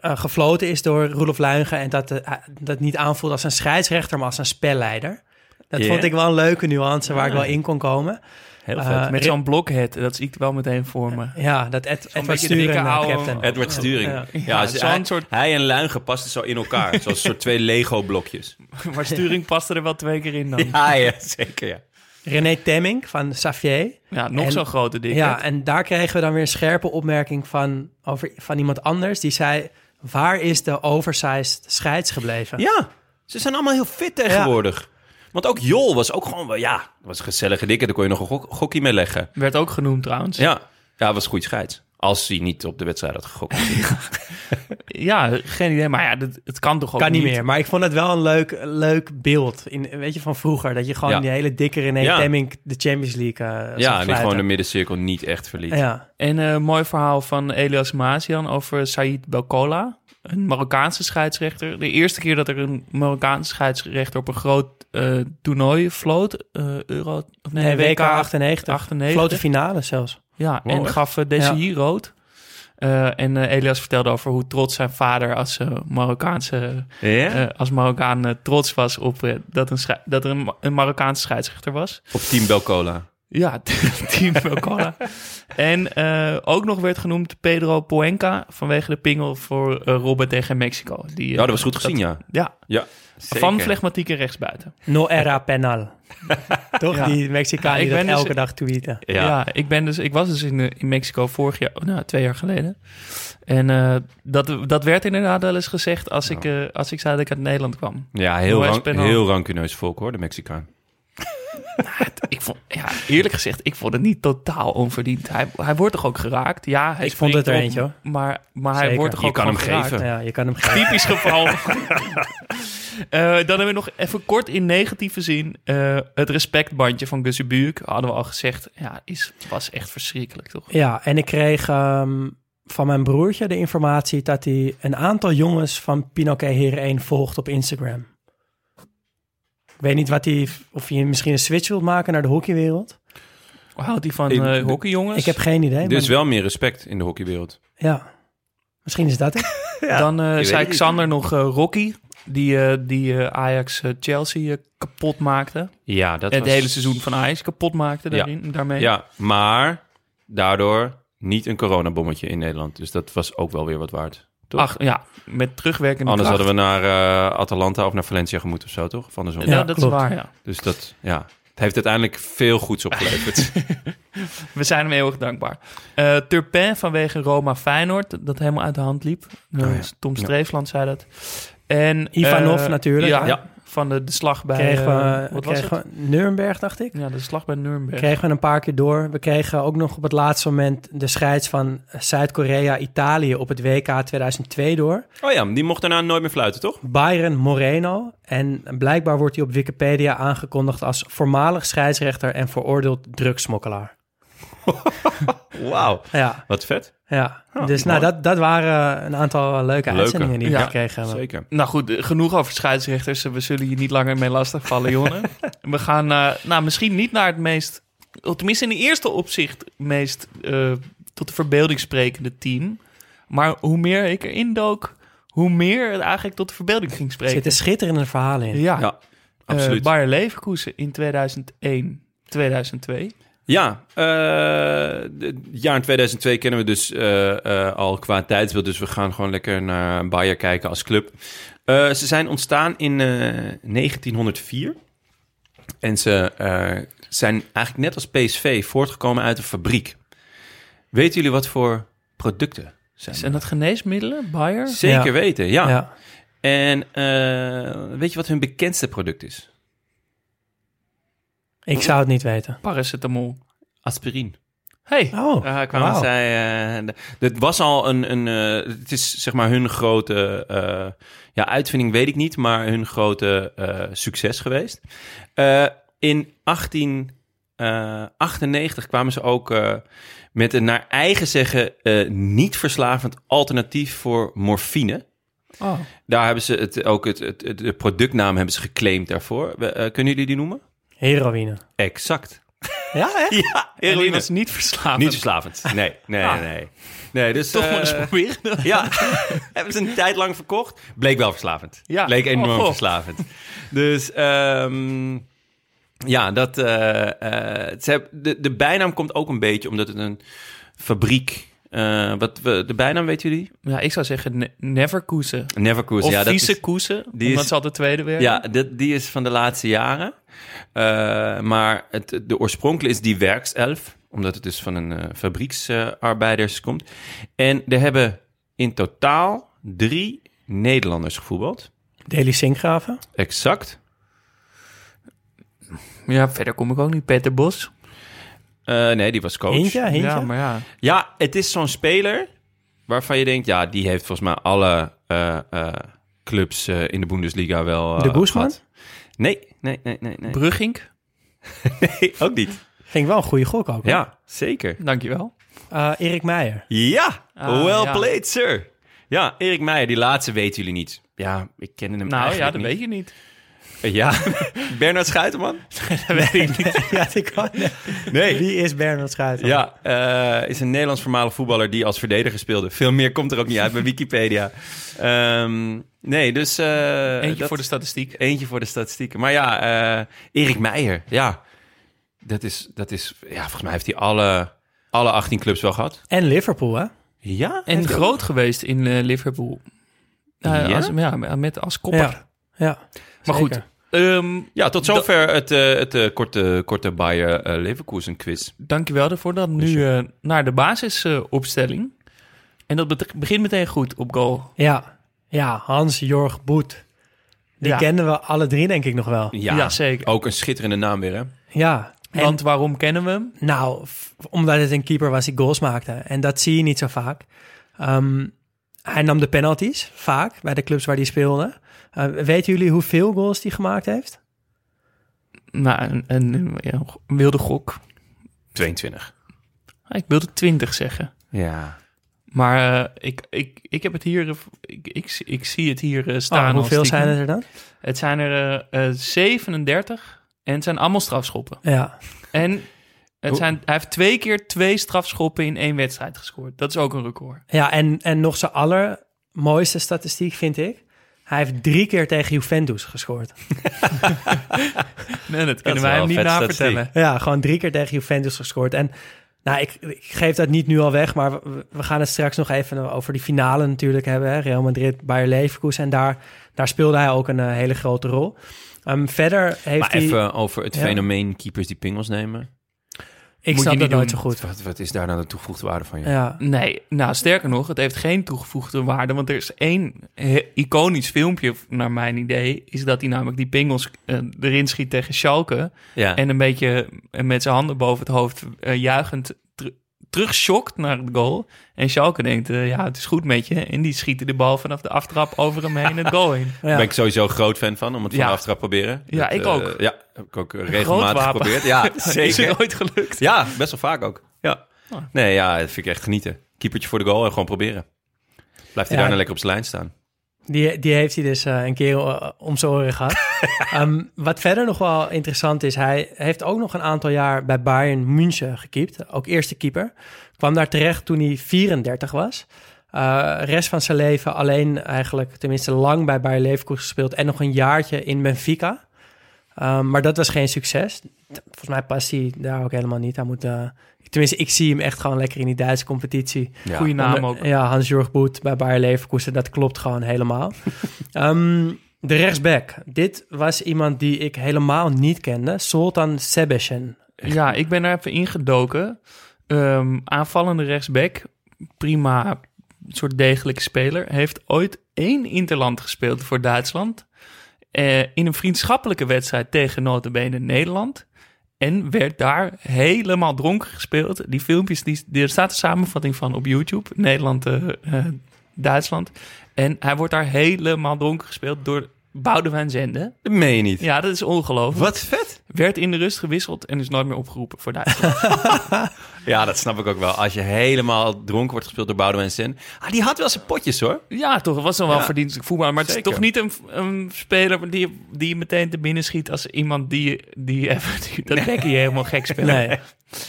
eh, gefloten is door Roelof Luigen... en dat eh, dat niet aanvoelde als een scheidsrechter, maar als een spelleider. Dat vond ik wel een leuke nuance waar ik wel in kon komen. Heel vet. Met zo'n blokhead, dat zie ik wel meteen voor me. Ja, dat Ed, Edward oude- captain. Edward Sturing. Ja. Ja, hij, soort- hij en Luigen pasten zo in elkaar. zoals soort twee Lego-blokjes. <laughs> Maar Sturing paste er wel twee keer in dan. <laughs> Ja, ja, zeker, ja. René Temming van Xavier. Ja, nog En- zo'n grote dik. Ja, en daar kregen we dan weer een scherpe opmerking van, over, van iemand anders. Die zei, waar is de oversized scheids gebleven? Ja, ze zijn allemaal heel fit tegenwoordig. Want ook Jol was ook gewoon, wel- ja, dat was een gezellige dikke. Daar kon je nog een gok, gokkie mee leggen. Werd ook genoemd trouwens. Ja, ja was goed scheids. Als hij niet op de wedstrijd had gegokt. <laughs> Ja, geen idee. Maar ja, dat, het kan toch ook Kan niet meer, maar ik vond het wel een leuk, leuk beeld. In, weet je, van vroeger. Dat je gewoon Ja. die hele dikke René Ja. Temming de Champions League uh, ja, en die gewoon de middencirkel niet echt verliet. Ja. En eh, een mooi verhaal van Elias Mazian over Said Belkola. Een Marokkaanse scheidsrechter. De eerste keer dat er een Marokkaanse scheidsrechter op een groot eh, toernooi floot. eh, Euro, of Nee, WK 98. 98. Floot de finale zelfs. Ja, Wow, en echt? gaf uh, Desi rood. Eh, en eh, Elias vertelde over hoe trots zijn vader als eh, Marokkaanse eh, als Marokkaan eh, trots was op eh, dat, een dat er een, een Marokkaanse scheidsrechter was. Op Team Belcola. Ja, <laughs> team Belcola. en eh, ook nog werd genoemd Pedro Poenca vanwege de pingel voor eh, Robben tegen Mexico. Die, eh, Ja, dat was goed gezien, ja. Ja, Ja, van flegmatieke rechtsbuiten. No era penal. <laughs> Toch? Ja. Die Mexicaan Ja, die ik dat ben dus- elke dag tweeten. Ja. Ja, ik, ben dus, ik was dus in, eh, in Mexico vorig jaar, oh, nou, twee jaar geleden. En eh, dat, dat werd inderdaad wel eens gezegd als, ik, eh, als ik zei dat ik uit Nederland kwam. Ja, heel, rank, heel rancuneus volk hoor, de Mexicaan. Ik vond, ja, eerlijk gezegd, ik vond het niet totaal onverdiend. Hij, hij wordt toch ook geraakt? Ja, hij Ik vond het er op, eentje, Maar, maar hij wordt toch Je ook kan hem geraakt? geven. Ja, je kan hem <laughs> geven. Typisch geval. <laughs> Eh, dan hebben we nog even kort in negatieve zin. eh, het respectbandje van Gussie Buurk, hadden we al gezegd. Ja, is, was echt verschrikkelijk, toch? Ja, en ik kreeg ehm, van mijn broertje de informatie dat hij een aantal jongens van Pinoquet Heer 1 volgt op Instagram. Ik weet niet wat hij, of hij misschien een switch wilt maken naar de hockeywereld. Houdt hij van Ik- eh hockeyjongens? Ik heb geen idee. Er is maar- wel meer respect in de hockeywereld. Ja, misschien is dat het. <laughs> Dan eh, zei het niet. Xander nog eh, Rocky, die, eh, die Ajax Chelsea eh, kapot maakte. Ja, dat het was... hele seizoen van Ajax kapot maakte Ja. daarin, daarmee. Ja, maar daardoor niet een coronabommetje in Nederland. Dus dat was ook wel weer wat waard. Toch? Ach, ja, met terugwerkende Anders kracht. hadden we naar eh, Atalanta of naar Valencia gemoeten of zo, toch? Van de zon. Ja, Ja, dat klopt. is waar, ja. Dus dat, ja. Het heeft uiteindelijk veel goeds opgeleverd. <laughs> We zijn hem eeuwig dankbaar. Eh Turpin vanwege Roma Feyenoord, dat helemaal uit de hand liep. Oh ja. Tom Ja. Streefland zei dat. En, Ivanov eh, natuurlijk? Ja. Van de, de slag bij... Kregen eh, wat was kregen het? we Nuremberg, dacht ik. Ja, de slag bij Nuremberg. Kregen we een paar keer door. We kregen ook nog op het laatste moment de scheids van Zuid-Korea-Italië op het WK 2002 door. oh ja, die mocht daarna nooit meer fluiten, toch? Byron Moreno. En blijkbaar wordt hij op Wikipedia aangekondigd als voormalig scheidsrechter en veroordeeld drugsmokkelaar. <laughs> Wauw. Ja, Wat vet. ja. Oh, dus nou, dat, dat waren een aantal leuke, Leuke. uitzendingen die we Ja, gekregen hebben. Zeker. Nou goed, eh, genoeg over scheidsrechters. We zullen je niet langer mee lastigvallen, Jonne. <laughs> We gaan eh, nou, misschien niet naar het meest... Tenminste in de eerste opzicht meest eh, tot de verbeelding sprekende team. Maar hoe meer ik erin dook, hoe meer het eigenlijk tot de verbeelding ging Er spreken. zitten schitterende verhalen in. Ja, Ja, Eh, absoluut. Bayer Leverkusen in 2001, 2002. Ja, eh, het jaar in 2002 kennen we dus eh, eh, al qua tijdsbeeld. Dus we gaan gewoon lekker naar Bayer kijken als club. Eh, ze zijn ontstaan in eh, 1904. En ze eh, zijn eigenlijk net als PSV voortgekomen uit een fabriek. Weten jullie wat voor producten zijn? Zijn dat geneesmiddelen, Bayer? Zeker Ja. weten, ja. Ja. En eh, weet je wat hun bekendste product is? Ik zou het niet weten. Paracetamol. Aspirine. Hey, Oh, kwamen wauw. zij. het was al een. een eh, het is zeg maar hun grote. eh, ja, uitvinding weet ik niet, maar hun grote eh, succes geweest. Eh, in 1898 kwamen ze ook eh, met een naar eigen zeggen eh, niet verslavend alternatief voor morfine. Oh. Daar hebben ze het, ook het, het, het- de productnaam hebben ze geclaimd daarvoor. We- kunnen jullie die noemen? Heroïne. Exact. Ja, echt? <laughs> Ja, en heroïne. was niet verslavend. Niet verslavend. Nee, nee, Ah. nee. Nee, dus... Toch maar eens eh, proberen. <laughs> Ja, <laughs> hebben ze een tijd lang verkocht. Bleek wel verslavend. Ja. Bleek enorm Oh, verslavend. Dus ehm, ja, dat, eh, eh, ze de, de bijnaam komt ook een beetje omdat het een fabriek... eh, wat we, de bijnaam, weten jullie? Ja, ik zou zeggen ne. Neverkusen. Of ja, dat vieze is, koesen, die omdat is- ze de tweede werden. ja, dat, die is van de laatste jaren. Eh, maar het, de oorspronkelijke is die werkself, omdat het dus van een eh, fabrieksarbeiders komt. En er hebben in totaal drie Nederlanders gevoetbald. Deli Sinkgraven. Exact. Ja, verder kom ik ook niet. Peter Bos. Eh, nee, die was coach. Hintje, Hintje. Ja, maar ja. Ja, het is zo'n speler waarvan je denkt, ja, die heeft volgens mij alle eh, eh, clubs eh, in de Bundesliga wel. eh, De Guzman? gehad. Nee, nee, nee, nee, nee. Brugging. <laughs> nee. Ook niet. Ik wel een goede gok ook. hoor. Ja, zeker. Dankjewel. Eh, Erik Meijer. Ja, Ah, well ja. played, sir. Ja, Erik Meijer, die laatste weten jullie niet. Ja, ik ken hem Nou ja, eigenlijk dat weet je niet. weet je. Ja, <laughs> Bernard Schuiterman? <laughs> Dat weet ik niet. ja, ik kan. Nee. Wie is Bernard Schuiter? Ja, eh, is een Nederlands voormalig voetballer die als verdediger speelde. Veel meer komt er ook niet uit bij Wikipedia. Ehm, nee, dus... eh, Eentje dat- voor de statistiek. Eentje voor de statistieken. Maar ja, eh, Erik Meijer, ja. Dat is, dat is... Ja, volgens mij heeft hij alle, alle 18 clubs wel gehad. En Liverpool, hè? Ja? En groot geweest in eh, Liverpool. Ja? Als, ja, met als kopper. Ja. Ja. Maar goed. Ehm, Ja, tot zover het, eh, het eh, korte, korte Bayer eh, Leverkusen quiz. dankjewel daarvoor. Dan nu naar de basisopstelling. en dat begint meteen goed op goal. Ja. Ja, Hans-Jorg Boet. Die Ja. kennen we alle drie denk ik nog wel. Ja, Ja, zeker. Ook een schitterende naam weer, hè? Ja. En, Want waarom kennen we hem? nou, omdat het een keeper was die goals maakte. En dat zie je niet zo vaak. Ehm, hij nam de penalties, vaak, bij de clubs waar hij speelde. Eh, weten jullie hoeveel goals hij gemaakt heeft? Nou, een, een, wilde gok. 22. Ah, Ik wilde 20 zeggen. Ja. Maar eh, ik, ik, ik heb het hier, eh, ik, ik, ik zie het hier staan. Oh, hoeveel zijn het er dan? Het zijn er eh, eh, 37 en het zijn allemaal strafschoppen. Ja. En het zijn, hij heeft twee keer twee strafschoppen in één wedstrijd gescoord. Dat is ook een record. Ja, en, en nog zijn allermooiste statistiek vind ik. Hij heeft drie keer tegen Juventus gescoord. <laughs> Nee, dat kunnen wij hem niet navertellen. Ja, gewoon drie keer tegen Juventus gescoord. En nou, ik, ik geef dat niet nu al weg, maar we, we gaan het straks nog even over die finale natuurlijk hebben. Hè? Real Madrid, Bayer Leverkusen. En daar, daar speelde hij ook een eh, hele grote rol. Ehm, verder heeft Maar hij... even over het Ja. fenomeen keepers die pingels nemen. Ik moet snap je dat niet nooit doen. zo goed. Wat, wat is daar nou de toegevoegde waarde van? joh? Ja, Nee, nou sterker nog, het heeft geen toegevoegde waarde. Want er is één iconisch filmpje, naar mijn idee, is dat hij namelijk die pingels eh, erin schiet tegen Schalke. Ja. En een beetje eh, met zijn handen boven het hoofd eh, juichend terugschokt naar het goal. En Schalke denkt, eh, ja, het is goed met je. En die schieten de bal vanaf de aftrap over hem heen het <laughs> goal in. ja. Daar ben ik sowieso groot fan van, om het Ja. vanaf te proberen. Ja, Dat, ik eh, ook. ja, heb ik ook regelmatig geprobeerd. Ja, <laughs> Is zeker. er ooit gelukt? Ja, best wel vaak ook. Ja. Nee, ja, dat vind ik echt genieten. Keepertje voor de goal en gewoon proberen. Blijft hij Ja. daarna lekker op zijn lijn staan. Die, die heeft hij dus eh, een keer om zijn oren gehad. <laughs> Ehm, wat verder nog wel interessant is, hij heeft ook nog een aantal jaar bij Bayern München gekiept. Ook eerste keeper. Kwam daar terecht toen hij 34 was. Eh, rest van zijn leven alleen eigenlijk, tenminste lang bij Bayer Leverkusen gespeeld. En nog een jaartje in Benfica. Ehm, maar dat was geen succes. Volgens mij past hij daar ook helemaal niet. Hij moet, eh, tenminste, ik zie hem echt gewoon lekker in die Duitse competitie. Ja. Goeie naam ook. Ja, Hans-Jurg Boet bij Bayer Leverkusen, dat klopt gewoon helemaal. <laughs> Ehm, de rechtsback. Dit was iemand die ik helemaal niet kende. Sultan Sebeshen. Ja, ik ben er even ingedoken. Ehm, aanvallende rechtsback. Prima, soort degelijke speler. Heeft ooit één interland gespeeld voor Duitsland. Eh, in een vriendschappelijke wedstrijd tegen notabene Nederland. En werd daar helemaal dronken gespeeld. Die filmpjes, die, die- er staat een samenvatting van op YouTube. Nederland, eh, eh, Duitsland. En hij wordt daar helemaal dronken gespeeld door Boudewijn Zende. Dat meen je niet. Ja, dat is ongelooflijk. Wat vet. Werd in de rust gewisseld en is nooit meer opgeroepen voor Duitsland. <laughs> Ja, dat snap ik ook wel. Als je helemaal dronken wordt gespeeld door Boudewijn Sen. Ah, die had wel zijn potjes hoor. Ja, toch. Het was dan wel Ja. verdienstelijk voetbal. Maar het Zeker. is toch niet een, een speler die, die je meteen te binnen schiet als iemand die, die even die, dat bekje helemaal gek speelt. Nee,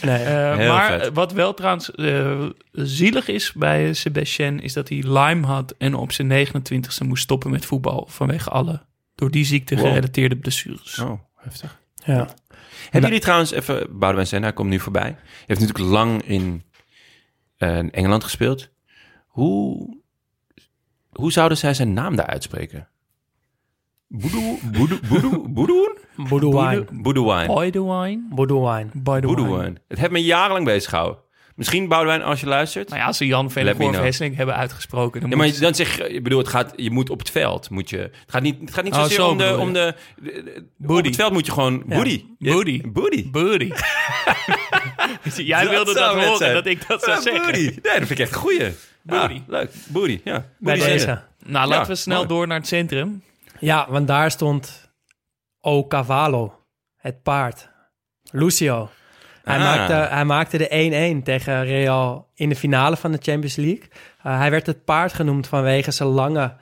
nee. Eh, Heel maar vet. wat wel trouwens eh, zielig is bij Sebastien, is dat hij Lyme had en op zijn 29e moest stoppen met voetbal vanwege alle door die ziekte Wow. gerelateerde blessures. Oh, heftig. ja. Hebben jullie trouwens even... Boudewijn Sen, hij komt nu voorbij. Hij heeft natuurlijk lang in eh, Engeland gespeeld. Hoe, hoe zouden zij zijn naam daar uitspreken? Boudewijn. Boy the wine. Boudewijn. By the wine. Boudewijn. Het heeft me jarenlang bezig gehouden. Misschien Boudewijn, als je luistert. Nou ja, als ze Jan Vellegoor of know. Hesseling hebben uitgesproken, dan Ja, maar dan zeg je, ik bedoel, het gaat, je moet op het veld, moet je, het gaat niet, het gaat niet Oh, zozeer zo om de, je. om de, de- de- op het veld moet je gewoon. Ja, Booty. Booty. Booty. Jij Dat wilde dat horen, zijn. dat ik dat zou Ja, zeggen. booty. Nee, dat vind ik echt een goeie. Booty. Ja, leuk. Booty, ja. Bij deze. Nou, laten Ja, we snel mooi. door naar het centrum. Ja, want daar stond O Cavallo, het paard. Lucio. Hij, Ah. maakte, hij maakte de 1-1 tegen Real in de finale van de Champions League. Uh, hij werd het paard genoemd vanwege zijn lange,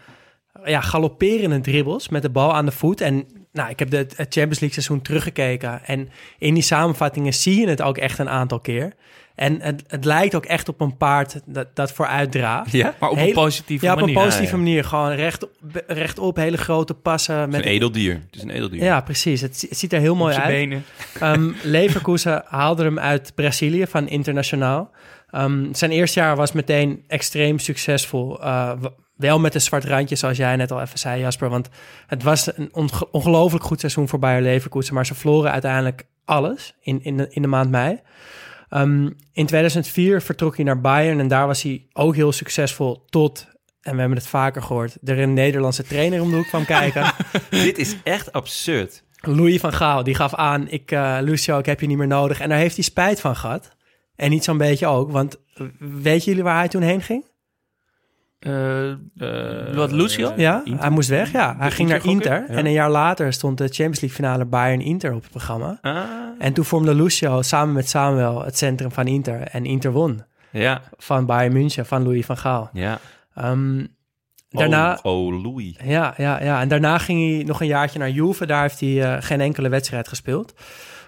ja, galopperende dribbles met de bal aan de voet. En nou, ik heb de, het Champions League seizoen teruggekeken. En in die samenvattingen zie je het ook echt een aantal keer. En het, het lijkt ook echt op een paard dat, dat vooruit draaft. Ja, Maar op een positieve Ja, op een manier. positieve Ja, ja. manier. Gewoon recht, rechtop, hele grote passen. Het is Met een edeldier. Het is een edeldier. ja, precies. Het, zi- het ziet er heel Op mooi zijn uit. benen. Ehm, <laughs> Leverkusen haalde hem uit Brazilië van Internationaal. Ehm, zijn eerste jaar was meteen extreem succesvol. Uh, w- wel met een zwart randje, zoals jij net al even zei, Jasper. Want het was een onge- ongelooflijk goed seizoen voor Bayer Leverkusen. Maar ze verloren uiteindelijk alles in, in, de, in de maand mei. Ehm, in 2004 vertrok hij naar Bayern en daar was hij ook heel succesvol tot... En we hebben het vaker gehoord. Er een Nederlandse trainer om de hoek kwam kijken. <laughs> Dit is echt absurd. Louis van Gaal, die gaf aan, ik, eh, Lucio, ik heb je niet meer nodig. En daar heeft hij spijt van gehad. En niet zo'n beetje ook, want eh, weet jullie waar hij toen heen ging? Eh, wat, Lucio? Ja, Inter? hij moest weg, ja. Hij ging naar Inter. Ja. En een jaar later stond de Champions League finale Bayern-Inter op het programma. Ah, En toen vormde Lucio samen met Samuel het centrum van Inter. En Inter won ja, van Bayern München, van Louis van Gaal. ja. Ehm, daarna, Oh, oh Louis. Ja, ja, ja. En daarna ging hij nog een jaartje naar Juve. Daar heeft hij eh, geen enkele wedstrijd gespeeld.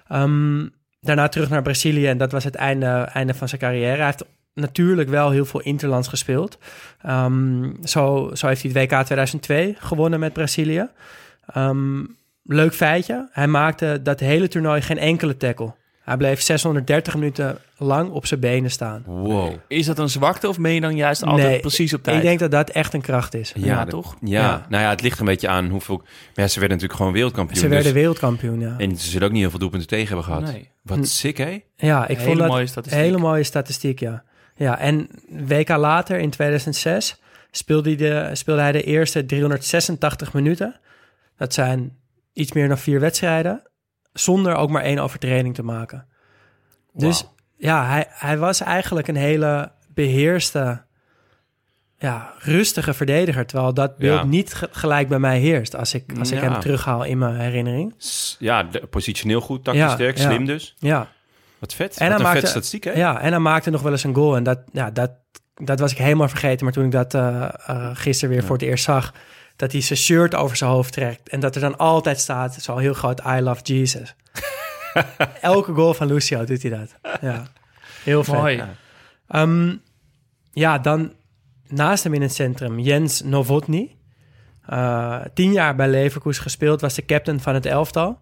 Ehm, daarna terug naar Brazilië en dat was het einde, einde van zijn carrière. Hij heeft natuurlijk wel heel veel interlands gespeeld. Ehm, zo, zo heeft hij het WK 2002 gewonnen met Brazilië. Ehm, leuk feitje. Hij maakte dat hele toernooi geen enkele tackle. Hij bleef 630 minuten lang op zijn benen staan. Wow. Is dat een zwakte of ben je dan juist altijd Nee, precies op tijd? Ik denk dat dat echt een kracht is. Ja, dat- toch? Ja. Ja. nou ja, het ligt een beetje aan hoeveel... Ja, ze werden natuurlijk gewoon wereldkampioen. Ze werden dus- wereldkampioen, ja. En ze zullen ook niet heel veel doelpunten tegen hebben gehad. Nee. Wat sick, hè? Ja, ik Hele vond dat mooie een statistiek. hele mooie statistiek, ja. Ja, en een WK later, in 2006, speelde hij de, speelde hij de eerste 386 minuten. Dat zijn iets meer dan vier wedstrijden, zonder ook maar één overtreding te maken. Dus ja, hij, hij was eigenlijk een hele beheerste, ja, rustige verdediger. Terwijl dat beeld Ja. niet ge- gelijk bij mij heerst, als ik, als ik Ja. hem terughaal in mijn herinnering. Ja, positioneel goed, tactisch Ja, sterk, slim dus. Ja, Wat vet. En Wat hij maakte- vet statistiek, hè? Ja, en hij maakte nog wel eens een goal. En dat, ja, dat, dat was ik helemaal vergeten. Maar toen ik dat eh, gisteren weer voor het eerst zag... dat hij zijn shirt over zijn hoofd trekt... en dat er dan altijd staat, zo heel groot... I love Jesus. <laughs> Elke goal van Lucio doet hij dat. Ja, heel vet. Mooi. Ehm, ja, dan naast hem in het centrum Jens Novotny. Eh, tien jaar bij Leverkusen gespeeld, was de captain van het elftal.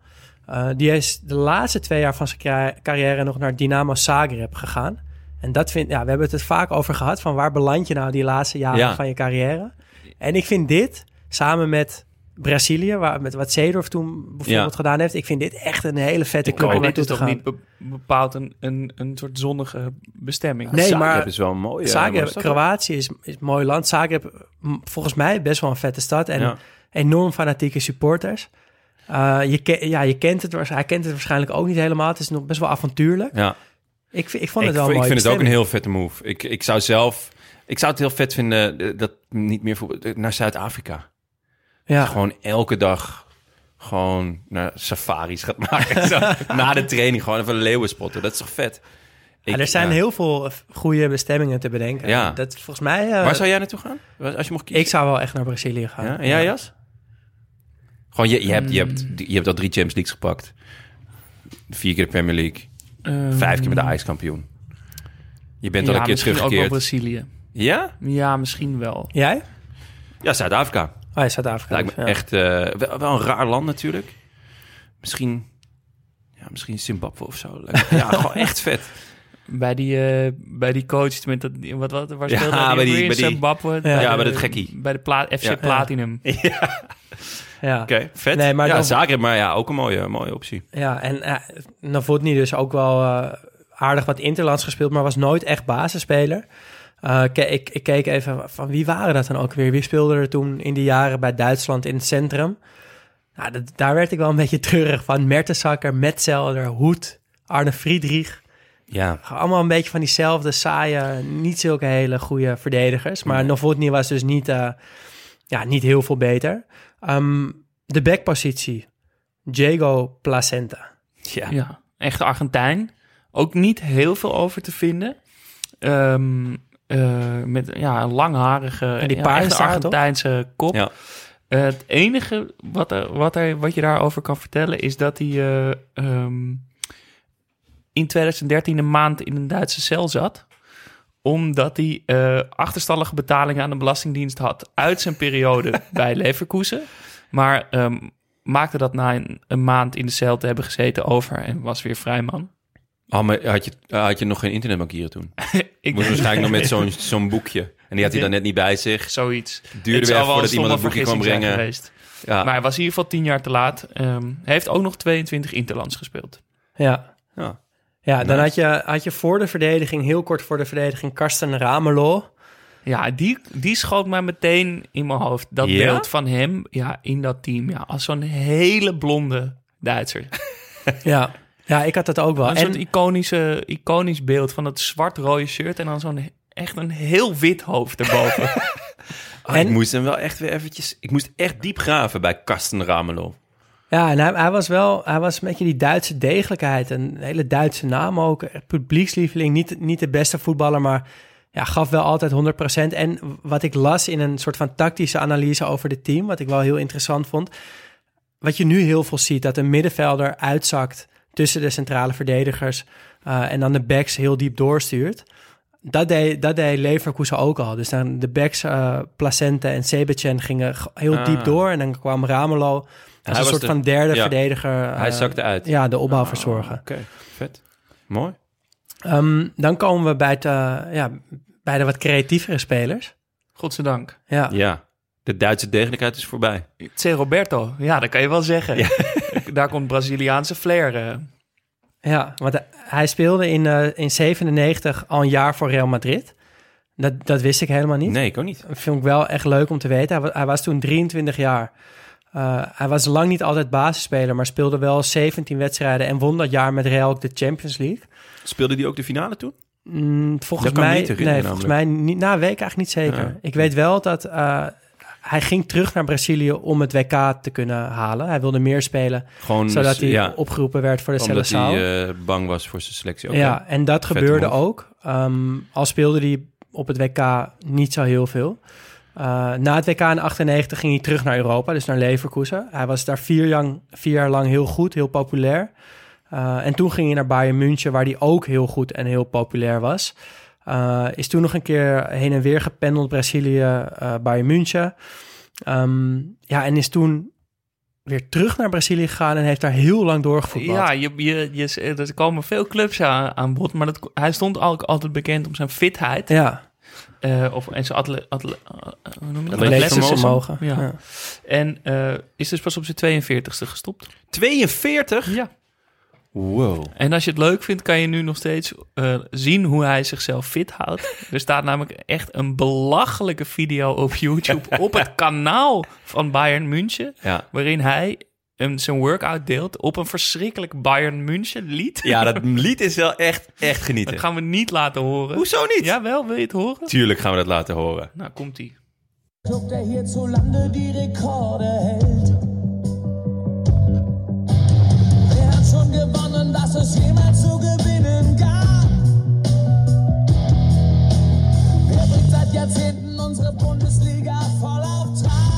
Eh, die is de laatste twee jaar van zijn ca- carrière nog naar Dynamo Zagreb gegaan. En dat vind, ja, we hebben het er vaak over gehad van waar beland je nou die laatste jaren Ja. van je carrière. En ik vind dit, samen met Brazilië, waar, met wat Seedorf toen bijvoorbeeld Ja. gedaan heeft, ik vind dit echt een hele vette club om dit naartoe is te toch niet be- bepaald een, een, een soort zonnige bestemming? Nee, Zagreb maar is wel een mooie. Zagreb. Kroatië is, is een mooi land. Zagreb, volgens mij best wel een vette stad. En Ja. enorm fanatieke supporters. Eh, je, ja, je kent het, hij kent het waarschijnlijk ook niet helemaal. Het is nog best wel avontuurlijk. Ja. Ik, vind- ik vond ik, het wel een ik vind het ook een heel vette move. Ik, ik zou zelf... Ik zou het heel vet vinden eh, dat niet meer voor, naar Zuid-Afrika. Ja. Gewoon elke dag gewoon naar safaris gaat <laughs> maken. Zo, na de training gewoon even leeuwen spotten. Dat is toch vet? Ik- Ja, er zijn heel veel eh, goede bestemmingen te bedenken. Ja. Dat volgens mij... eh, Waar zou jij naartoe gaan? Als je mocht kiezen? ik zou wel echt naar Brazilië gaan. Ja? En jij, Jas? Gewoon, je, je, hebt, je, hebt, je hebt al drie Champions Leagues gepakt. Vier keer de Premier League. Ehm, Vijf keer met de Ajax-kampioen. Je bent al ja, een keer misschien ook wel teruggekeerd. Brazilië. Ja? Ja, misschien wel. Jij? Ja, Zuid-Afrika. Oh, ja, Zuid-Afrika. Lijkt me ja. echt eh, wel, wel een raar land natuurlijk. Misschien, ja, misschien Zimbabwe of zo. Ja, <laughs> gewoon echt vet. Bij die, eh, bij die coach, met dat, wat, wat, waar Ja, speelde hij bij die- bij die- Zimbabwe, Ja, de- bij dat gekkie. Bij de pla FC Ja. Platinum. <laughs> Ja. Oké, vet. Nee, maar ja, dan- Zagreb, maar ja, ook een mooie, mooie optie. Ja, en uh, Novotny dus ook wel eh, aardig wat interlands gespeeld, maar was nooit echt basisspeler. Eh, ke- ik, ik keek even van wie waren dat dan ook weer? Wie speelde er toen in die jaren bij Duitsland in het centrum? Nou, dat, daar werd ik wel een beetje treurig van. Mertensacker, Metzelder, Hoed, Arne Friedrich. Ja, Allemaal een beetje van diezelfde saaie, niet zulke hele goede verdedigers. Maar Novotny was dus niet, eh, ja, niet heel veel beter. Ehm, de backpositie, Diego Placenta. ja. Ja, echt Argentijn. Ook niet heel veel over te vinden. Ehm, eh, met ja, een langharige, En die ja, Argentijnse kop. Ja. Het enige wat, er, wat, er, wat je daarover kan vertellen is dat hij eh, ehm, in 2013 een maand in een Duitse cel zat. Omdat hij eh, achterstallige betalingen aan de Belastingdienst had uit zijn periode <laughs> bij Leverkusen. Maar ehm, maakte dat na een, een maand in de cel te hebben gezeten over en was weer vrij man. Oh, maar had je, had je nog geen internetbankieren toen? <laughs> Ik Moest waarschijnlijk nog met zo'n <laughs> zo'n boekje. En die had hij dan net niet bij zich. Zoiets. Duurde weer wel voordat een iemand het stomme boekje kwam vergissing zijn brengen. Geweest. Ja. Maar hij was in ieder geval tien jaar te laat. Ehm, hij heeft ook nog 22 interlands gespeeld. Ja, ja. Ja dan Nice. had, je, had je voor de verdediging, heel kort voor de verdediging, Karsten Ramelo. Ja, die, die schoot mij meteen in mijn hoofd. Dat Ja? beeld van hem ja, in dat team. Ja, als zo'n hele blonde Duitser. <laughs> ja. ja, ik had dat ook wel. Een En soort iconische, iconisch beeld van het zwart-rode shirt... en dan zo'n echt een heel wit hoofd erboven. <laughs> Ah, En- Ik moest hem wel echt weer eventjes... Ik moest echt diep graven bij Karsten Ramelow. Ja, en hij, hij was wel, hij was een beetje die Duitse degelijkheid. Een hele Duitse naam ook. Publiekslieveling, niet, niet de beste voetballer, maar ja, gaf wel altijd 100%. En wat ik las in een soort van tactische analyse over het team, wat ik wel heel interessant vond. Wat je nu heel veel ziet, dat een middenvelder uitzakt tussen de centrale verdedigers eh, en dan de backs heel diep doorstuurt. Dat deed, dat deed Leverkusen ook al. Dus dan de backs, eh Placente en Sebetjen gingen heel Ah. diep door. En dan kwam Ramelo Hij een was soort de- van derde ja. verdediger. Hij eh, zakte uit. Ja, de opbouw Ah, verzorgen. Oké, vet. Mooi. Ehm, dan komen we bij, het, eh, ja, bij de wat creatievere spelers. Godzijdank. Ja, Ja, de Duitse degelijkheid is voorbij. C. Roberto, ja, dat kan je wel zeggen. <laughs> Daar komt Braziliaanse flair. eh. ja want hij- speelde in, eh in 97 al een jaar voor Real Madrid. Dat, dat wist ik helemaal niet. Nee, ik ook niet. Dat vind ik wel echt leuk om te weten. Hij was toen 23 jaar. Eh, hij was lang niet altijd basisspeler, maar speelde wel 17 wedstrijden en won dat jaar met Real ook de Champions League. Speelde die ook de finale toen? Mm, volgens mij, niet nee, volgens mij niet. Nou, weet ik eigenlijk niet zeker. Ja. Ik weet wel dat eh, hij ging terug naar Brazilië om het WK te kunnen halen. Hij wilde meer spelen, Gewoon, zodat hij ja, opgeroepen werd voor de omdat Seleção. hij eh, bang was voor zijn selectie. Ja, en dat gebeurde ook. Ehm, al speelde hij op het WK niet zo heel veel. Eh, na het WK in 98 ging hij terug naar Europa, dus naar Leverkusen. Hij was daar vier, jaar lang heel goed, heel populair. Eh, en toen ging hij naar Bayern München, waar hij ook heel goed en heel populair was. Eh, is toen nog een keer heen en weer gependeld, Brazilië, Bayern München. Ehm, ja, en is toen weer terug naar Brazilië gegaan en heeft daar heel lang doorgevoetbald. Ja, je, je, je, er komen veel clubs aan, aan bod, maar dat, hij stond ook altijd bekend om zijn fitheid. ja. Eh, of, en zijn atle, atle, eh, hoe noem je dat? Atletisch Atleticisme. vermogen. Ja. Ja. En eh, is dus pas op zijn 42ste gestopt. 42? Ja. Wow. En als je het leuk vindt, kan je nu nog steeds eh, zien hoe hij zichzelf fit houdt. Er staat namelijk echt een belachelijke video op YouTube <laughs> op het kanaal van Bayern München. Ja. Waarin hij een, zijn workout deelt op een verschrikkelijk Bayern München lied. ja, dat <laughs> lied is wel echt, echt genieten. Dat gaan we niet laten horen. Hoezo niet? Jawel, wil je het horen? Tuurlijk gaan we dat laten horen. Nou, komt-ie. Club, der hierzulande die Rekorde hält. Wer hat schon gewonnen, was es jemals zu gewinnen gab? Wer bringt seit Jahrzehnten unsere Bundesliga voll auf Trab?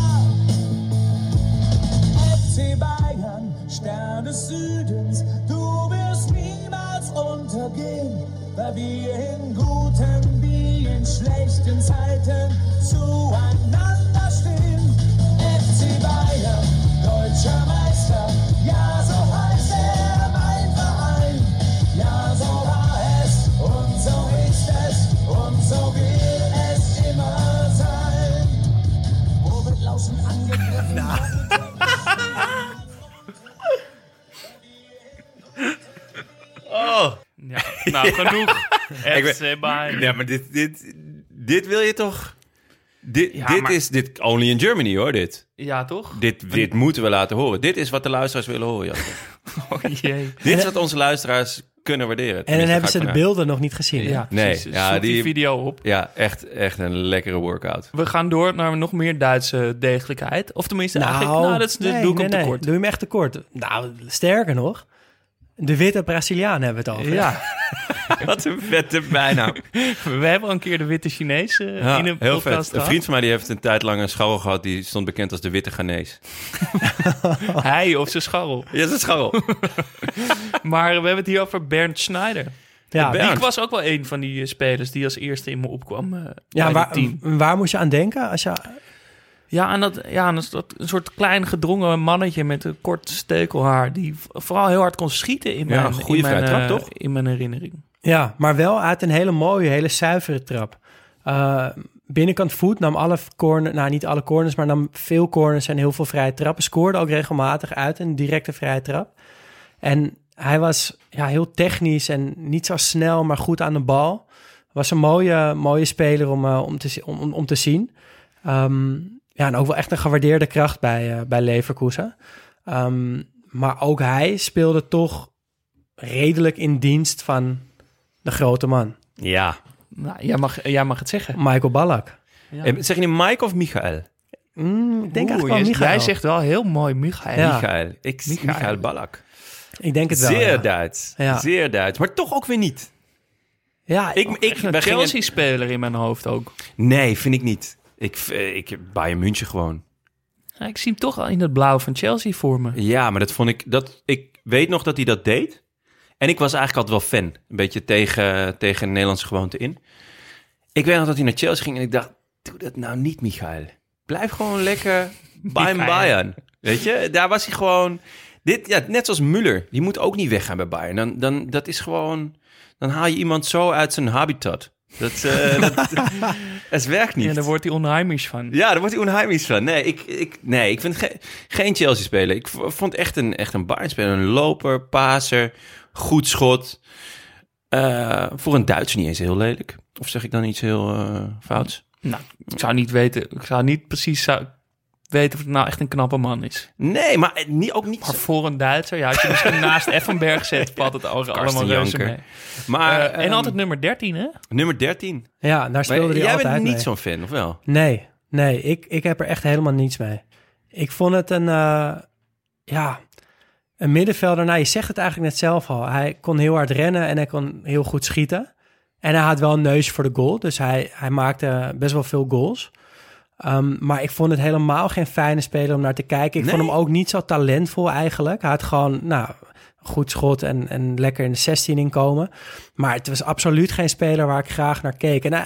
FC Bayern, Stern des Südens, du wirst niemals untergehen, weil wir in guten wie in schlechten Zeiten zueinander stehen. FC Bayern, deutscher Meister, Ja, nou, <laughs> genoeg. FC Bayern. Ja, maar dit, dit, dit wil je toch... Dit, Ja, dit maar- is dit only in Germany, hoor, dit. Ja, toch? Dit, dit moeten we laten horen. Dit is wat de luisteraars willen horen, Jasper. <laughs> Oh jee. dit is wat onze luisteraars kunnen waarderen. En dan hebben ze de beelden nog niet gezien. hè? Ja, Nee, precies. ja, die die- video op. Ja, echt, echt een lekkere workout. We gaan door naar nog meer Duitse degelijkheid. Of tenminste, eigenlijk, nou, dat is, nee, doe ik nee, hem nee. tekort. Doe je hem echt tekort. Nou, sterker nog. De witte Braziliaan hebben we het over. Ja, <laughs> Wat een vette bijnaam. we hebben al een keer de witte Chinees eh, Ja, in een heel podcast vet. Een vriend van mij die heeft een tijd lang een scharrel gehad. Die stond bekend als de witte Ghanese. <laughs> Hij of zijn scharrel. Ja, een scharrel. <laughs> Maar we hebben het hier over Bernd Schneider. Ja, Bernd. Ik was ook wel een van die eh, spelers die als eerste in me opkwam eh ja bij waar, het team. waar moest je aan denken? Als je, Ja, en dat, ja, en dat, dat een soort klein gedrongen mannetje met een kort stekelhaar... die vooral heel hard kon schieten in Ja, mijn, een goede in mijn, vrije trap, eh, toch? in mijn herinnering. ja, maar wel uit een hele mooie, hele zuivere trap. Eh, binnenkant voet nam alle corners, nou niet alle corners, maar nam veel corners en heel veel vrije trappen. Scoorde ook regelmatig uit een directe vrije trap. En hij was ja, heel technisch en niet zo snel, maar goed aan de bal. Was een mooie, mooie speler om, eh, om, te, om, om, om te zien. Ehm, ja, en ook wel echt een gewaardeerde kracht bij, eh, bij Leverkusen. Ehm, maar ook hij speelde toch redelijk in dienst van de grote man, Ja. Nou, jij mag, jij mag het zeggen. Michael Ballack. Eh, Zeg je nu Mike of Michael? Mm, ik denk Oeh, eigenlijk wel jij- Michael. Jij zegt wel heel mooi Michael. Ja. Michael. Ik, Michael. Michael. Ballack. Ik denk het wel. Zeer ja. Duits. Ja. Zeer Duits. Maar toch ook weer niet. Ja, Ik, ik, een gingen- Chelsea-speler in mijn hoofd ook. Nee, vind ik niet. Ik, eh, ik Bayern München gewoon. Ja, ik zie hem toch al in het blauw van Chelsea voor me. Ja, maar dat vond ik... Dat, ik weet nog dat hij dat deed. En ik was eigenlijk altijd wel fan. Een beetje tegen, tegen de Nederlandse gewoonte in. Ik weet nog dat hij naar Chelsea ging en ik dacht... Doe dat nou niet, Michael. Blijf gewoon lekker <laughs> bij. Bayern. Weet je, daar was hij gewoon... Dit, ja, net zoals Müller. Die moet ook niet weggaan bij Bayern. Dan, dan, dat is gewoon... Dan haal je iemand zo uit zijn habitat. Dat, eh, dat, <laughs> dat werkt niet. Ja, daar wordt hij onheimisch van. Ja, daar wordt hij onheimisch van. Nee, ik, ik, nee, ik vind ge- geen Chelsea-speler. Ik v- vond echt een, echt een Bayern-speler. Een loper, paser, goed schot. Eh, voor een Duitser niet eens heel lelijk. Of zeg ik dan iets heel eh, fouts? Nou, ik zou niet weten. Ik zou niet precies weten of het nou echt een knappe man is. Nee, maar eh, niet, ook niet... Maar voor een Duitser, ja, als je misschien <laughs> naast Effenberg zet, valt het ook allemaal reuze mee. Maar, Eh, en ehm, altijd nummer 13, hè? nummer 13. ja, daar Maar speelde hij jij altijd bent niet zo'n fan, of wel? Nee, nee, ik, ik heb er echt helemaal niets mee. Ik vond het een, eh, ja, een middenvelder. Nou, je zegt het eigenlijk net zelf al. Hij kon heel hard rennen en hij kon heel goed schieten. En hij had wel een neus voor de goal, dus hij, hij maakte best wel veel goals. Ehm, maar ik vond het helemaal geen fijne speler om naar te kijken. Ik vond hem ook niet zo talentvol eigenlijk. Hij had gewoon, nou, goed schot en, en lekker in de 16 inkomen. Maar het was absoluut geen speler waar ik graag naar keek. En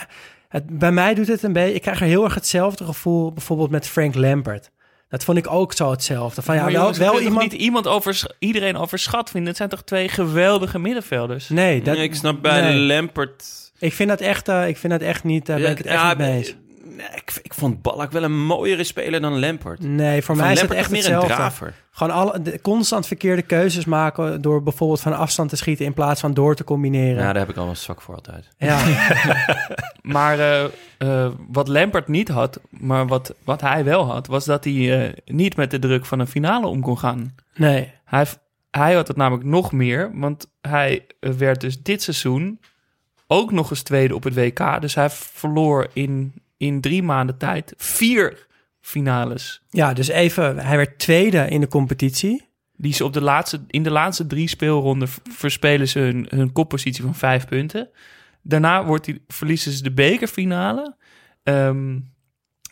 het, bij mij doet het een beetje... Ik krijg er heel erg hetzelfde gevoel bijvoorbeeld met Frank Lampard. Dat vond ik ook zo hetzelfde. Van ja, Maar wel, jongens, wel iemand... niet iemand overs iedereen overschat vinden. Het zijn toch twee geweldige middenvelders? Nee, dat, Nee, ik snap bij nee. Lampert... Ik vind dat echt, eh, ik vind dat echt niet, daar ben ik het echt Ja, niet mee eens. Nee, ik, ik vond Ballack wel een mooiere speler dan Lampert. Nee, voor Van mij is het Lampert echt meer een draver. Gewoon alle, de, constant verkeerde keuzes maken door bijvoorbeeld van afstand te schieten in plaats van door te combineren. Ja, daar heb ik al een zwak voor altijd. Ja, <laughs> Maar eh, eh, wat Lampert niet had, maar wat, wat hij wel had, was dat hij eh, niet met de druk van een finale om kon gaan. nee. Hij, hij had het namelijk nog meer, want hij werd dus dit seizoen ook nog eens tweede op het WK. Dus hij verloor in, in drie maanden tijd vier finales. Ja, dus even, hij werd tweede in de competitie. Die ze op de laatste, in de laatste drie speelronden verspelen ze hun, hun koppositie van vijf punten. Daarna wordt die, verliezen ze de bekerfinale. Ehm,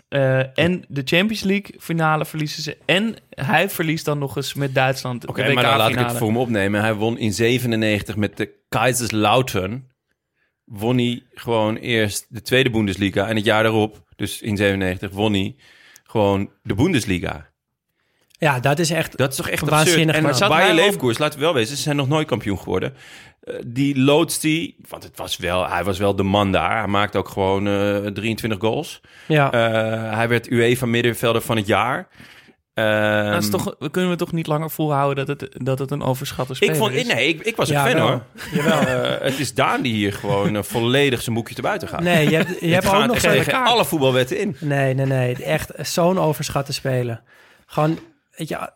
eh, en de Champions League finale verliezen ze. En hij verliest dan nog eens met Duitsland Oké, maar dan laat ik het voor hem opnemen. Hij won in 97 met de Kaiserslautern. Won hij gewoon eerst de tweede Bundesliga. En het jaar daarop, dus in 97, won hij gewoon de Bundesliga. Ja, dat is echt Dat is toch echt Waanzinnig. En. Bayer Zat op- Leverkusen, laten we wel wezen, ze zijn nog nooit kampioen geworden. Eh, die loodst die, want het was wel, hij was wel de man daar. Hij maakte ook gewoon eh, 23 goals. Ja, Eh, hij werd UEFA middenvelder van het jaar. Ehm, Dat is toch, we kunnen we toch niet langer volhouden dat het, dat het een overschatte speler ik vond, is? nee, ik, ik was een Ja, fan wel. hoor. <laughs> Eh, het is Daan die hier gewoon eh, volledig zijn boekje te buiten gaat. nee, je hebt, je <laughs> hebt ook nog tegen alle voetbalwetten in. Nee, nee, nee. Echt zo'n overschatte speler. Gewoon, weet je,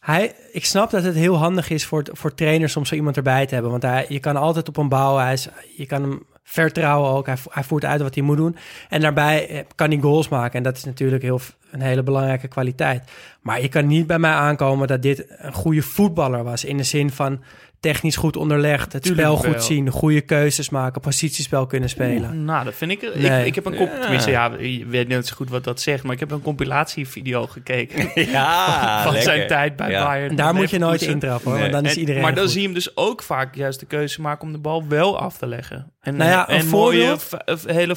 hij, ik snap dat het heel handig is voor, voor trainers om zo iemand erbij te hebben. Want hij, je kan altijd op hem bouwen. Hij is, je kan hem vertrouwen ook. Hij, hij voert uit wat hij moet doen. En daarbij eh, kan hij goals maken. En dat is natuurlijk heel, een hele belangrijke kwaliteit. Maar je kan niet bij mij aankomen dat dit een goede voetballer was. In de zin van technisch goed onderlegd, het Tuurlijk spel goed zien, goede keuzes maken, positiespel kunnen spelen. Nou, dat vind ik... Ik, Nee. ik heb een comp tenminste, ja, je weet niet zo goed wat dat zegt, maar ik heb een compilatievideo gekeken <laughs> Ja, van lekker. zijn tijd bij Ja. Bayern. En daar moet je nooit intrappen, hoor, Nee. want dan is En- iedereen maar dan goed. zie je hem dus ook vaak juist de keuze maken om de bal wel af te leggen. En, Nou ja, een en mooie, hele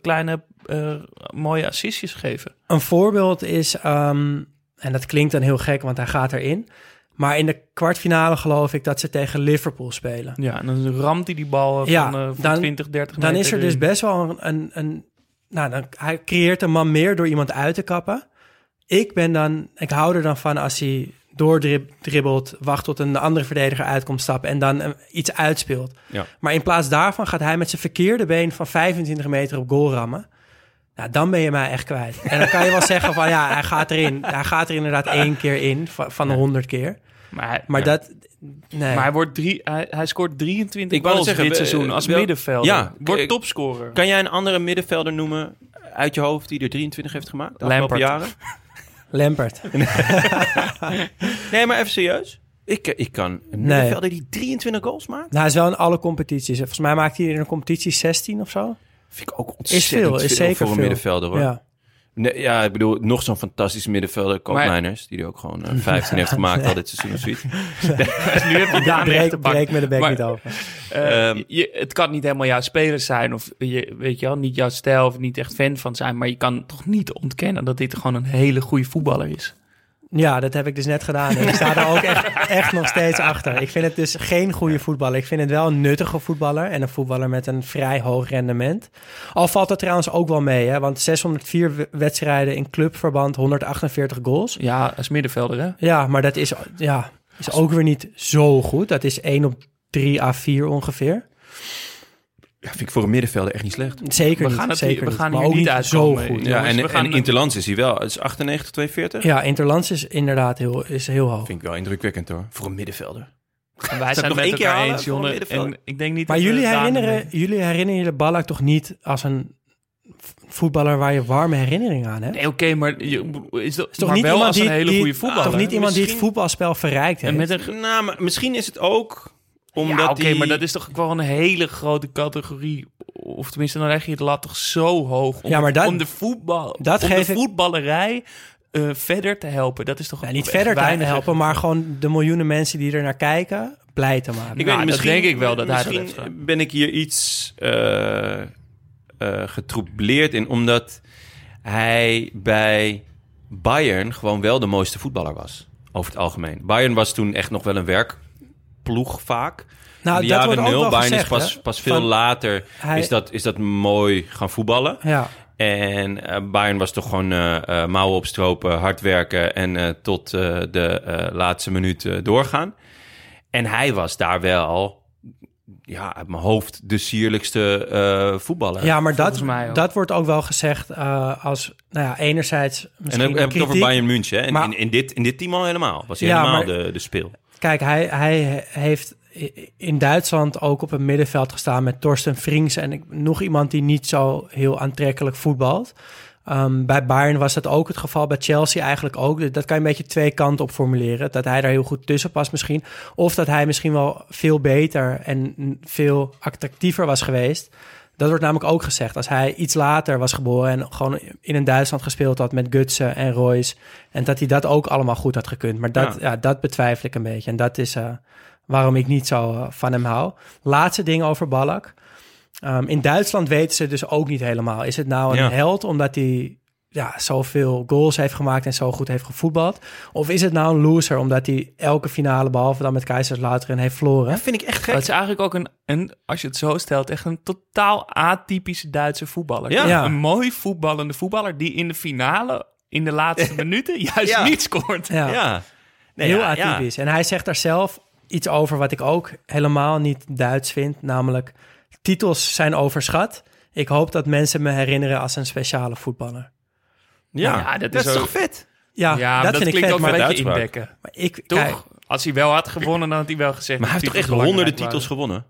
kleine, eh, mooie assistjes geven. Een voorbeeld is, ehm, en dat klinkt dan heel gek, want hij gaat erin. Maar in de kwartfinale geloof ik dat ze tegen Liverpool spelen. Ja, en dan ramt hij die bal eh, Ja, van, eh, van dan- 20, 30 Dan meter is er dus best wel een... een, een nou, dan, hij creëert een man meer door iemand uit te kappen. Ik ben dan... Ik hou er dan van als hij doordribbelt, wacht tot een andere verdediger uitkomt stappen en dan eh, iets uitspeelt. Ja. Maar in plaats daarvan gaat hij met zijn verkeerde been van 25 meter op goal rammen. Nou, dan ben je mij echt kwijt. En dan kan je wel zeggen van ja, hij gaat erin. Hij gaat er inderdaad één keer in van, van de 100 keer. Maar, hij, Maar ja. dat... Nee. maar hij, wordt drie, hij, hij scoort 23 Ik goals zeggen, dit we- seizoen als wel- middenvelder. Ja, wordt topscorer. Kan jij een andere middenvelder noemen uit je hoofd die er 23 heeft gemaakt de afgelopen jaren? <laughs> Lampert. <laughs> Nee, maar even serieus. Ik, ik kan een middenvelder die 23 goals maakt? Nou, hij is wel in alle competities. Volgens mij maakt hij in een competitie 16 of zo. Vind ik ook Is ontzettend veel, is zeker voor een veel. middenvelder hoor. Ja. Nee, ja, ik bedoel, nog zo'n fantastische middenvelder, Koopmeiners, die er ook gewoon eh, 15 heeft gemaakt <laughs> al dit seizoen of zoiets. <laughs> nu heb je Daan te Breek, met de bek Maar- niet over. Eh, Ehm, je, het kan niet helemaal jouw speler zijn of je, weet je wel, niet jouw stijl of niet echt fan van zijn, maar je kan toch niet ontkennen dat dit gewoon een hele goede voetballer is. Ja, dat heb ik dus net gedaan. En ik sta er ook echt, echt nog steeds achter. Ik vind het dus geen goede voetballer. Ik vind het wel een nuttige voetballer. En een voetballer met een vrij hoog rendement. Al valt het trouwens ook wel mee. Hè? Want 604 w- wedstrijden in clubverband, 148 goals. Ja, als middenvelder hè. Ja, maar dat is, ja, is ook weer niet zo goed. Dat is 1 op 3 à 4 ongeveer. Ja, vind ik voor een middenvelder echt niet slecht. Zeker We niet. gaan het zeker hier- we niet. gaan maar hier ook niet niet zo uitkomen. goed. Ja, en, we gaan- en Interlands is hij wel. Het is 98, 42. Ja, Interlands is inderdaad heel, is heel hoog. Vind ik wel indrukwekkend hoor. Voor een middenvelder. En wij <laughs> zijn één met keer eens, voor een Jonne. middenvelder? En ik denk niet Maar jullie herinneren, jullie herinneren je Ballack toch niet als een voetballer waar je warme herinneringen aan hebt? Nee, oké, maar je, is, dat, is toch maar niet wel iemand als die, een hele die- goede voetballer. Toch niet iemand die het voetbalspel verrijkt heeft? En met een Nou, maar misschien is het ook omdat ja, oké, die... maar dat is toch wel een hele grote categorie. Of tenminste, dan leg je de lat toch zo hoog om, Ja, maar dat- om de voetbal, dat om geef de voetballerij eh, verder te helpen. Dat is toch Ja, niet verder te helpen, maar gewoon de miljoenen mensen die er naar kijken blij te maken. Ik Nou, weet niet, dat misschien, denk ik wel dat misschien ben ik hier iets eh eh getroubleerd in, omdat hij bij Bayern gewoon wel de mooiste voetballer was. Over het algemeen. Bayern was toen echt nog wel een werkploeg vaak. Nou, In de dat jaren nul. gezegd, pas, pas veel Van- later Hij- is, dat, is dat mooi gaan voetballen. Ja. En eh, Bayern was toch gewoon eh, eh, mouwen opstropen, hard werken en eh, tot eh, de eh, laatste minuut eh, doorgaan. En hij was daar wel, ja, uit mijn hoofd, de sierlijkste eh, voetballer. Ja, maar dat, dat wordt ook wel gezegd eh, als, nou ja, enerzijds en misschien dan heb ik het over. Bayern München. Hè? En Maar- in, in, dit, in dit team al helemaal. Was hij Ja, helemaal maar- de, de speel. Kijk, hij, hij heeft in Duitsland ook op het middenveld gestaan met Torsten Frings en nog iemand die niet zo heel aantrekkelijk voetbalt. Ehm, bij Bayern was dat ook het geval, bij Chelsea eigenlijk ook. Dus Dat kan je een beetje twee kanten op formuleren. Dat hij daar heel goed tussen past misschien. Of dat hij misschien wel veel beter en veel attractiever was geweest. Dat wordt namelijk ook gezegd. Als hij iets later was geboren en gewoon in een Duitsland gespeeld had met Gutsen en Royce. En dat hij dat ook allemaal goed had gekund. Maar dat, Ja. ja. dat betwijfel ik een beetje. En dat is eh, waarom ik niet zo eh, van hem hou. Laatste ding over Ballack. Ehm, in Duitsland weten ze dus ook niet helemaal. Is het nou een Ja. held omdat hij ja, zoveel goals heeft gemaakt en zo goed heeft gevoetbald? Of is het nou een loser omdat hij elke finale, behalve dan met Kaiserslautern, heeft verloren? Dat vind ik echt Dat is eigenlijk ook een, een, als je het zo stelt, echt een totaal atypische Duitse voetballer. Ja. Ja. Een mooi voetballende voetballer die in de finale, in de laatste <laughs> minuten, juist Ja. niet scoort. Ja. Ja. Nee, Heel ja, ja. atypisch. En hij zegt daar zelf iets over wat ik ook helemaal niet Duits vind. Namelijk, titels zijn overschat. Ik hoop dat mensen me herinneren als een speciale voetballer. Ja, Ja, dat dat is is ook- toch vet? Ja, dat, dat, vind ik klinkt vet. ook Maar, een beetje indekken. maar ik, Toch? kijk, Als hij wel had gewonnen, dan had hij wel gezegd... Maar hij heeft toch echt honderden titels waren. gewonnen?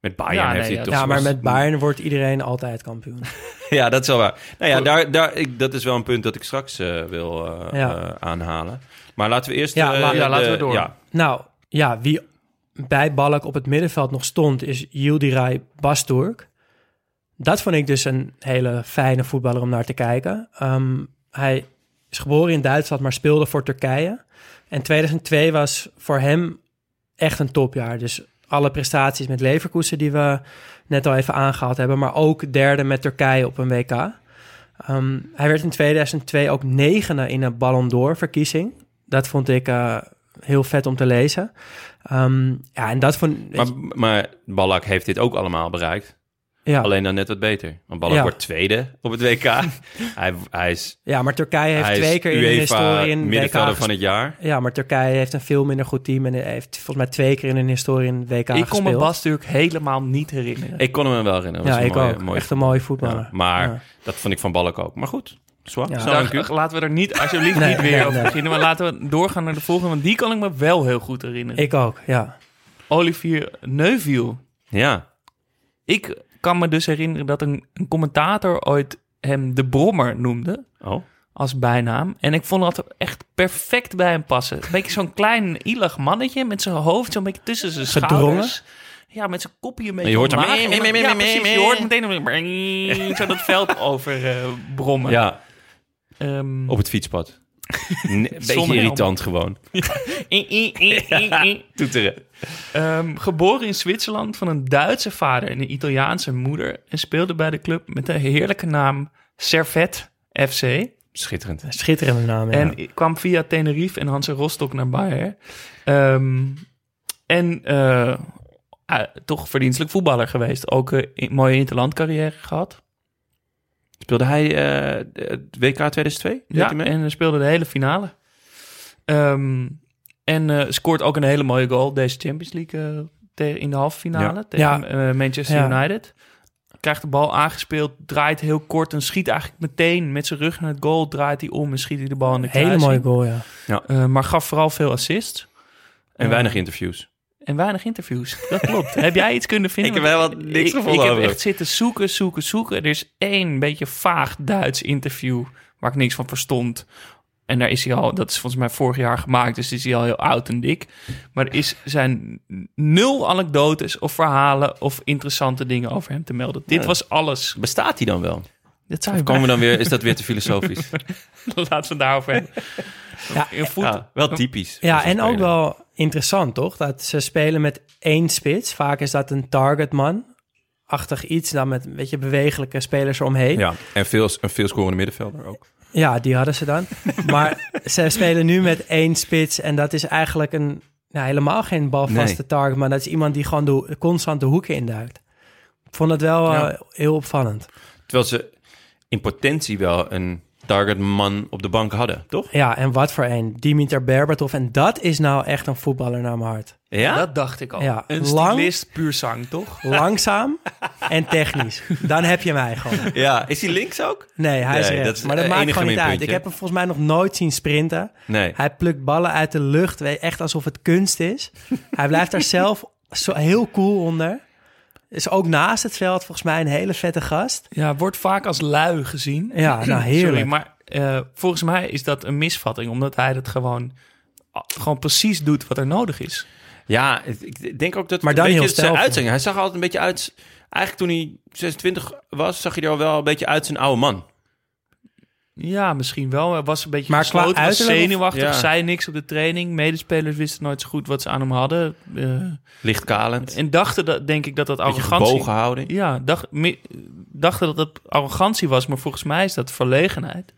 Met Bayern Ja, heeft hij ja. toch... ja, maar met Bayern wordt iedereen altijd kampioen. <laughs> Ja, dat is wel waar. Nou ja, daar, daar, ik, dat is wel een punt dat ik straks eh, wil eh, Ja. eh, aanhalen. Maar laten we eerst... Ja, eh, la- ja, laten de- we door. Ja, nou, ja, wie bij Balk op het middenveld nog stond, is Yildiray Basturk. Dat vond ik dus een hele fijne voetballer om naar te kijken. Ehm, hij is geboren in Duitsland, maar speelde voor Turkije. En 2002 was voor hem echt een topjaar. Dus alle prestaties met Leverkusen die we net al even aangehaald hebben, maar ook derde met Turkije op een WK. Ehm, hij werd in 2002 ook negende in een Ballon d'Or verkiezing. Dat vond ik eh, heel vet om te lezen. Ehm, ja, en dat vond maar, maar Ballack heeft dit ook allemaal bereikt. Ja. Alleen dan net wat beter. Want Ballack Ja. wordt tweede op het WK. <laughs> hij, hij is, ja, maar Turkije heeft twee keer in de historie een WK middenvelder van het jaar. Ja, maar Turkije heeft een veel minder goed team en heeft volgens mij twee keer in een historie een WK Ik kon me. Bas natuurlijk helemaal niet herinneren. Ik kon hem wel herinneren. ja, Dat was ik mooie- ook. mooie Echt een mooie voetballer. Ja, maar Ja. dat vond ik van Ballack ook. Maar goed, zwaar. Ja. Kuut. laten we er niet, alsjeblieft Nee, niet weer nee, over nee. beginnen. Maar laten we doorgaan naar de volgende, want die kan ik me wel heel goed herinneren. Ik ook, ja. Olivier Neuville. Ja, Ik kan me dus herinneren dat een, een commentator ooit hem de Brommer noemde oh. als bijnaam. En ik vond dat echt perfect bij hem passen. Een beetje zo'n klein, ielig mannetje met zijn hoofd zo'n beetje tussen zijn Gedrongen? schouders. Ja, met zijn kopje een beetje je hoort hem omlaag. mee, En mee, dan- mee, ja, mee, precies. mee, Je hoort meteen een- zo dat veld over eh, brommen. ja, Ehm, op het fietspad. Een <laughs> beetje irritant gewoon. <laughs> <laughs> Toeteren. Ehm, geboren in Zwitserland van een Duitse vader en een Italiaanse moeder. En speelde bij de club met de heerlijke naam Servet FC. Schitterend. Schitterende naam, ja. En kwam via Tenerife en Hanse Rostock naar Bayern. Ehm, en eh, ah, toch verdienstelijk voetballer geweest. Ook een in- mooie interlandcarrière gehad. Speelde hij eh, het WK 2002? Deed Ja, en speelde de hele finale. Ehm, en eh, scoort ook een hele mooie goal deze Champions League eh, tegen- in de halve finale Ja. tegen Ja. Manchester Ja. United. Krijgt de bal aangespeeld, draait heel kort en schiet eigenlijk meteen met zijn rug naar het goal. Draait hij om en schiet hij de bal in de Hele kruising. mooie goal, ja. Eh, maar gaf vooral veel assists. En weinig interviews. En weinig interviews. Dat klopt. <laughs> heb jij iets kunnen vinden? Ik heb wel wat niks ik, gevonden Ik heb over echt zitten zoeken, zoeken, zoeken. Er is één beetje vaag Duits interview waar ik niks van verstond. En daar is hij al, dat is volgens mij vorig jaar gemaakt, dus is hij al heel oud en dik. Maar er is, zijn nul anekdotes of verhalen of interessante dingen over hem te melden. Dit Ja. was alles. Bestaat hij dan wel? Dat zou Of je komen we dan weer, is dat weer te filosofisch? <laughs> Laten we het daarover hebben. Ja, Ja, wel typisch. Ja, en ook wel interessant, toch? Dat ze spelen met één spits. Vaak is dat een targetman. Achtig iets, dan met een beetje bewegelijke spelers eromheen. Ja, en veel, een veel scorende middenvelder ook. Ja, die hadden ze dan. <laughs> maar ze spelen nu met één spits en dat is eigenlijk een, nou, helemaal geen balvaste Nee. target, maar dat is iemand die gewoon de, constant de hoeken induikt. Ik vond het wel eh, heel opvallend. Terwijl ze in potentie wel een targetman op de bank hadden, toch? Ja, en wat voor een. Dimitar Berbatov. En dat is nou echt een voetballer naar mijn hart. Ja? Dat dacht ik al. Ja, Een lang- stylist puur zang, toch? Langzaam <laughs> en technisch. Dan heb je mij gewoon. Ja, is hij links ook? Nee, hij is rechts. dat is maar dat maakt gewoon niet uit. Ik heb hem volgens mij nog nooit zien sprinten. Nee. Hij plukt ballen uit de lucht, weet- echt alsof het kunst is. <laughs> Hij blijft daar zelf zo heel cool onder. Is ook naast het veld volgens mij een hele vette gast. Ja, wordt vaak als lui gezien. Ja, nou <clears throat> heerlijk. Sorry, maar eh, volgens mij is dat een misvatting, omdat hij dat gewoon, gewoon precies doet wat er nodig is. Ja, het- ik denk ook dat Maar een dan beetje zijn uitzien. Hij zag altijd een beetje uit... Eigenlijk toen hij 26 was, zag hij er al wel een beetje uit zijn oude man. Ja, misschien wel. Hij was een beetje Maar qua gesloten, was of- zenuwachtig, Ja. zei niks op de training. Medespelers wisten nooit zo goed wat ze aan hem hadden. eh, Licht kalend. en dachten, dat, denk ik, dat dat Beetje arrogantie... Ja, dacht, me- dachten dat het arrogantie was, maar volgens mij is dat verlegenheid.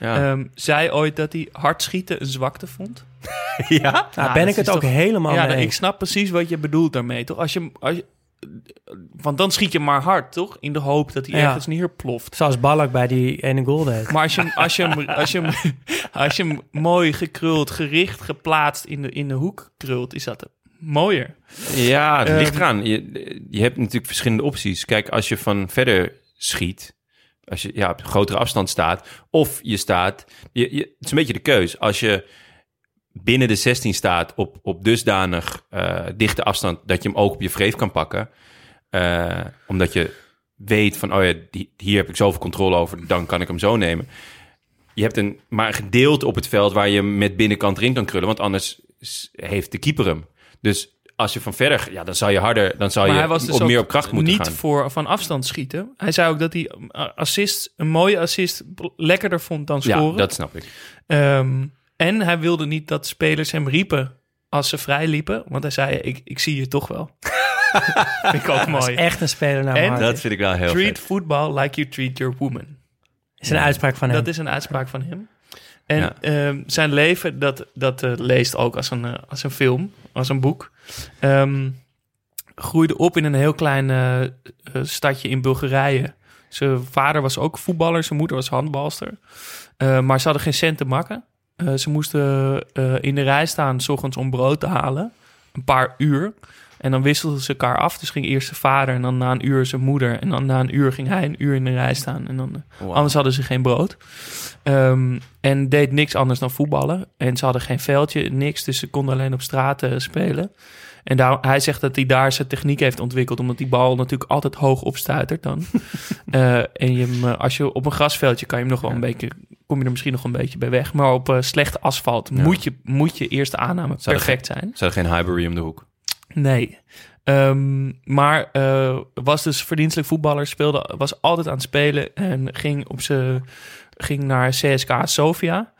Ja. Ehm, zei ooit dat hij hard schieten een zwakte vond. <laughs> ja? Nou, Ja, ben dat ik het ook toch- helemaal ja, mee nou, ik snap precies wat je bedoelt daarmee, toch? Als je, als je, want dan schiet je maar hard, toch? In de hoop dat hij Ja. ergens neerploft. Zoals Ballack bij die ene goal deed. Maar als je, hem- als, je, hem- als, je, hem- <laughs> als je hem mooi gekruld, gericht, geplaatst in de, in de hoek krult, is dat mooier. Ja, het Ehm, ligt eraan. Je, je hebt natuurlijk verschillende opties. Kijk, als je van verder schiet, als je ja, op grotere afstand staat, of je staat, je, je, het is een beetje de keus. Als je binnen de 16 staat op, op dusdanig eh, dichte afstand dat je hem ook op je vreef kan pakken, eh, omdat je weet van, oh ja, die, hier heb ik zoveel controle over, dan kan ik hem zo nemen. Je hebt een, maar een gedeelte op het veld waar je hem met binnenkant erin kan krullen, want anders heeft de keeper hem. Dus als je van verder, ja, dan zou je harder, dan zou Maar je hij was dus op meer op kracht moeten niet gaan. voor van afstand schieten. Hij zei ook dat hij uh, assist, een mooie assist lekkerder vond dan scoren. Ja, dat snap ik. Ehm, en hij wilde niet dat spelers hem riepen als ze vrij liepen. Want hij zei, ik, ik zie je toch wel. <laughs> Vind ik ook Dat mooi. is echt een speler naar En. Dat vind ik wel heel Treat vet. football like you treat your woman. is een uitspraak van hem. Dat is een uitspraak van hem. En Ja. ehm, zijn leven, dat, dat eh, leest ook als een, eh, als een film, als een boek. Ehm, groeide op in een heel klein eh, stadje in Bulgarije. Zijn vader was ook voetballer, zijn moeder was handbalster. Eh, maar ze hadden geen cent te makken. Eh, ze moesten eh, in de rij staan, s ochtends om brood te halen. Een paar uur. En dan wisselden ze elkaar af. Dus ging eerst zijn vader en dan na een uur zijn moeder. En dan na een uur ging hij een uur in de rij staan. En dan, eh, Wow. Anders hadden ze geen brood. Ehm, en deed niks anders dan voetballen. En ze hadden geen veldje, niks. Dus ze konden alleen op straat spelen. En daar, hij zegt dat hij daar zijn techniek heeft ontwikkeld. Omdat die bal natuurlijk altijd hoog opstuitert dan. <laughs> Eh, en je hem, eh, als je op een grasveldje kan je hem nog wel een beetje... Kom je er misschien nog een beetje bij weg. Maar op eh, slechte asfalt Ja. moet, je, moet je eerste aanname Zou er perfect zijn. Ze hadden geen Highbury om de hoek. Nee. Ehm, maar was dus verdienstelijk voetballer, speelde, was altijd aan het spelen en ging, op z'n- ging naar CSK Sofia.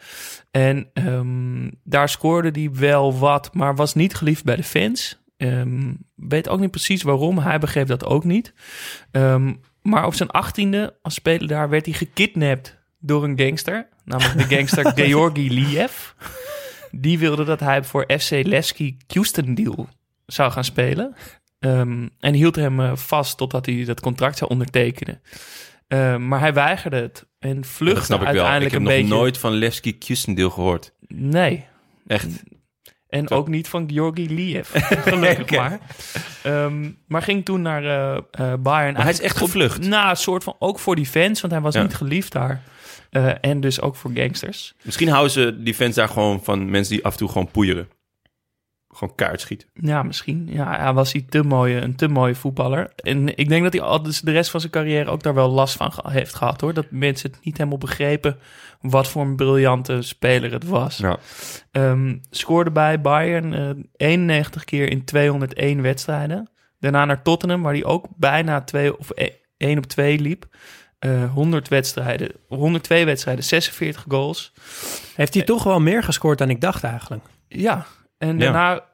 En ehm, daar scoorde hij wel wat, maar was niet geliefd bij de fans. Ehm, weet ook niet precies waarom, hij begreep dat ook niet. Ehm, maar op zijn achttiende als speler daar werd hij gekidnapt door een gangster. Namelijk de gangster <laughs> Georgi Liev. Die wilde dat hij voor FC Leski Houston zou gaan spelen. En hield hem eh, vast totdat hij dat contract zou ondertekenen. Ehm, maar hij weigerde het en dat vluchtte snap ik wel. Ik uiteindelijk heb een nog beetje. nooit van Levski Kusendeel gehoord. Nee. Echt. En ook niet van Georgi Liev. <laughs> Gelukkig maar. Ehm, maar ging toen naar eh eh Bayern. Maar hij is echt gevlucht. Nou, een soort van ook voor die fans, want hij was Ja. niet geliefd daar. Eh, en dus ook voor gangsters. Misschien houden ze die fans daar gewoon van mensen die af en toe gewoon poeieren. Gewoon kaart schieten. Ja, misschien. Ja, hij was hij te mooie, een te mooie voetballer. En ik denk dat hij al dus de rest van zijn carrière ook daar wel last van ge- heeft gehad, hoor. Dat mensen het niet helemaal begrepen wat voor een briljante speler het was. Ja. Ehm, scoorde bij Bayern eh, 91 keer in 201 wedstrijden. Daarna naar Tottenham, waar hij ook bijna 2 of 1 op 2 liep. Eh 100 wedstrijden, 102 wedstrijden, 46 goals. Heeft hij toch wel meer gescoord dan ik dacht eigenlijk. Ja, en Ja. daarna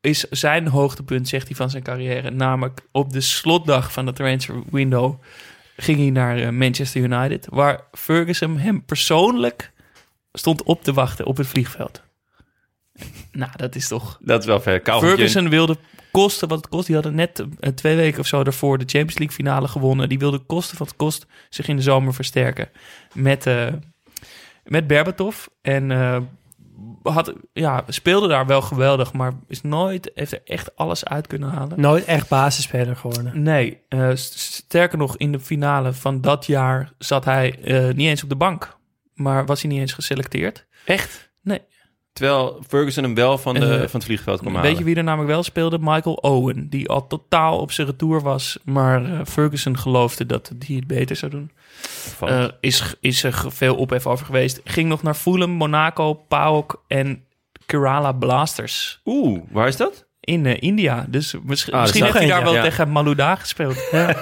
is zijn hoogtepunt, zegt hij, van zijn carrière. Namelijk op de slotdag van de transfer window ging hij naar eh, Manchester United, waar Ferguson hem persoonlijk stond op te wachten op het vliegveld. Nou, dat is toch... Dat is wel ver. Ferguson wilde kosten wat het kost. Die hadden net eh, twee weken of zo daarvoor de Champions League finale gewonnen. Die wilde kosten wat het kost zich in de zomer versterken met, eh met Berbatov. En had, ja, speelde daar wel geweldig, maar is nooit, heeft er echt alles uit kunnen halen. Nooit echt basisspeler geworden. Nee, eh, st- sterker nog, in de finale van dat jaar zat hij eh, niet eens op de bank. Maar was hij niet eens geselecteerd. Echt? Nee. Terwijl Ferguson hem wel van, de, Eh, van het vliegveld kwam halen. Weet je wie er namelijk wel speelde? Michael Owen. Die al totaal op zijn retour was. Maar eh, Ferguson geloofde dat hij het beter zou doen. Eh, is, is er veel ophef over geweest. Ging nog naar Fulham, Monaco, PAOK en Kerala Blasters. Oeh, waar is dat? In eh, India. Dus misschien, Ah, misschien is heeft hij daar wel ja. tegen Malouda gespeeld. <laughs> Ja.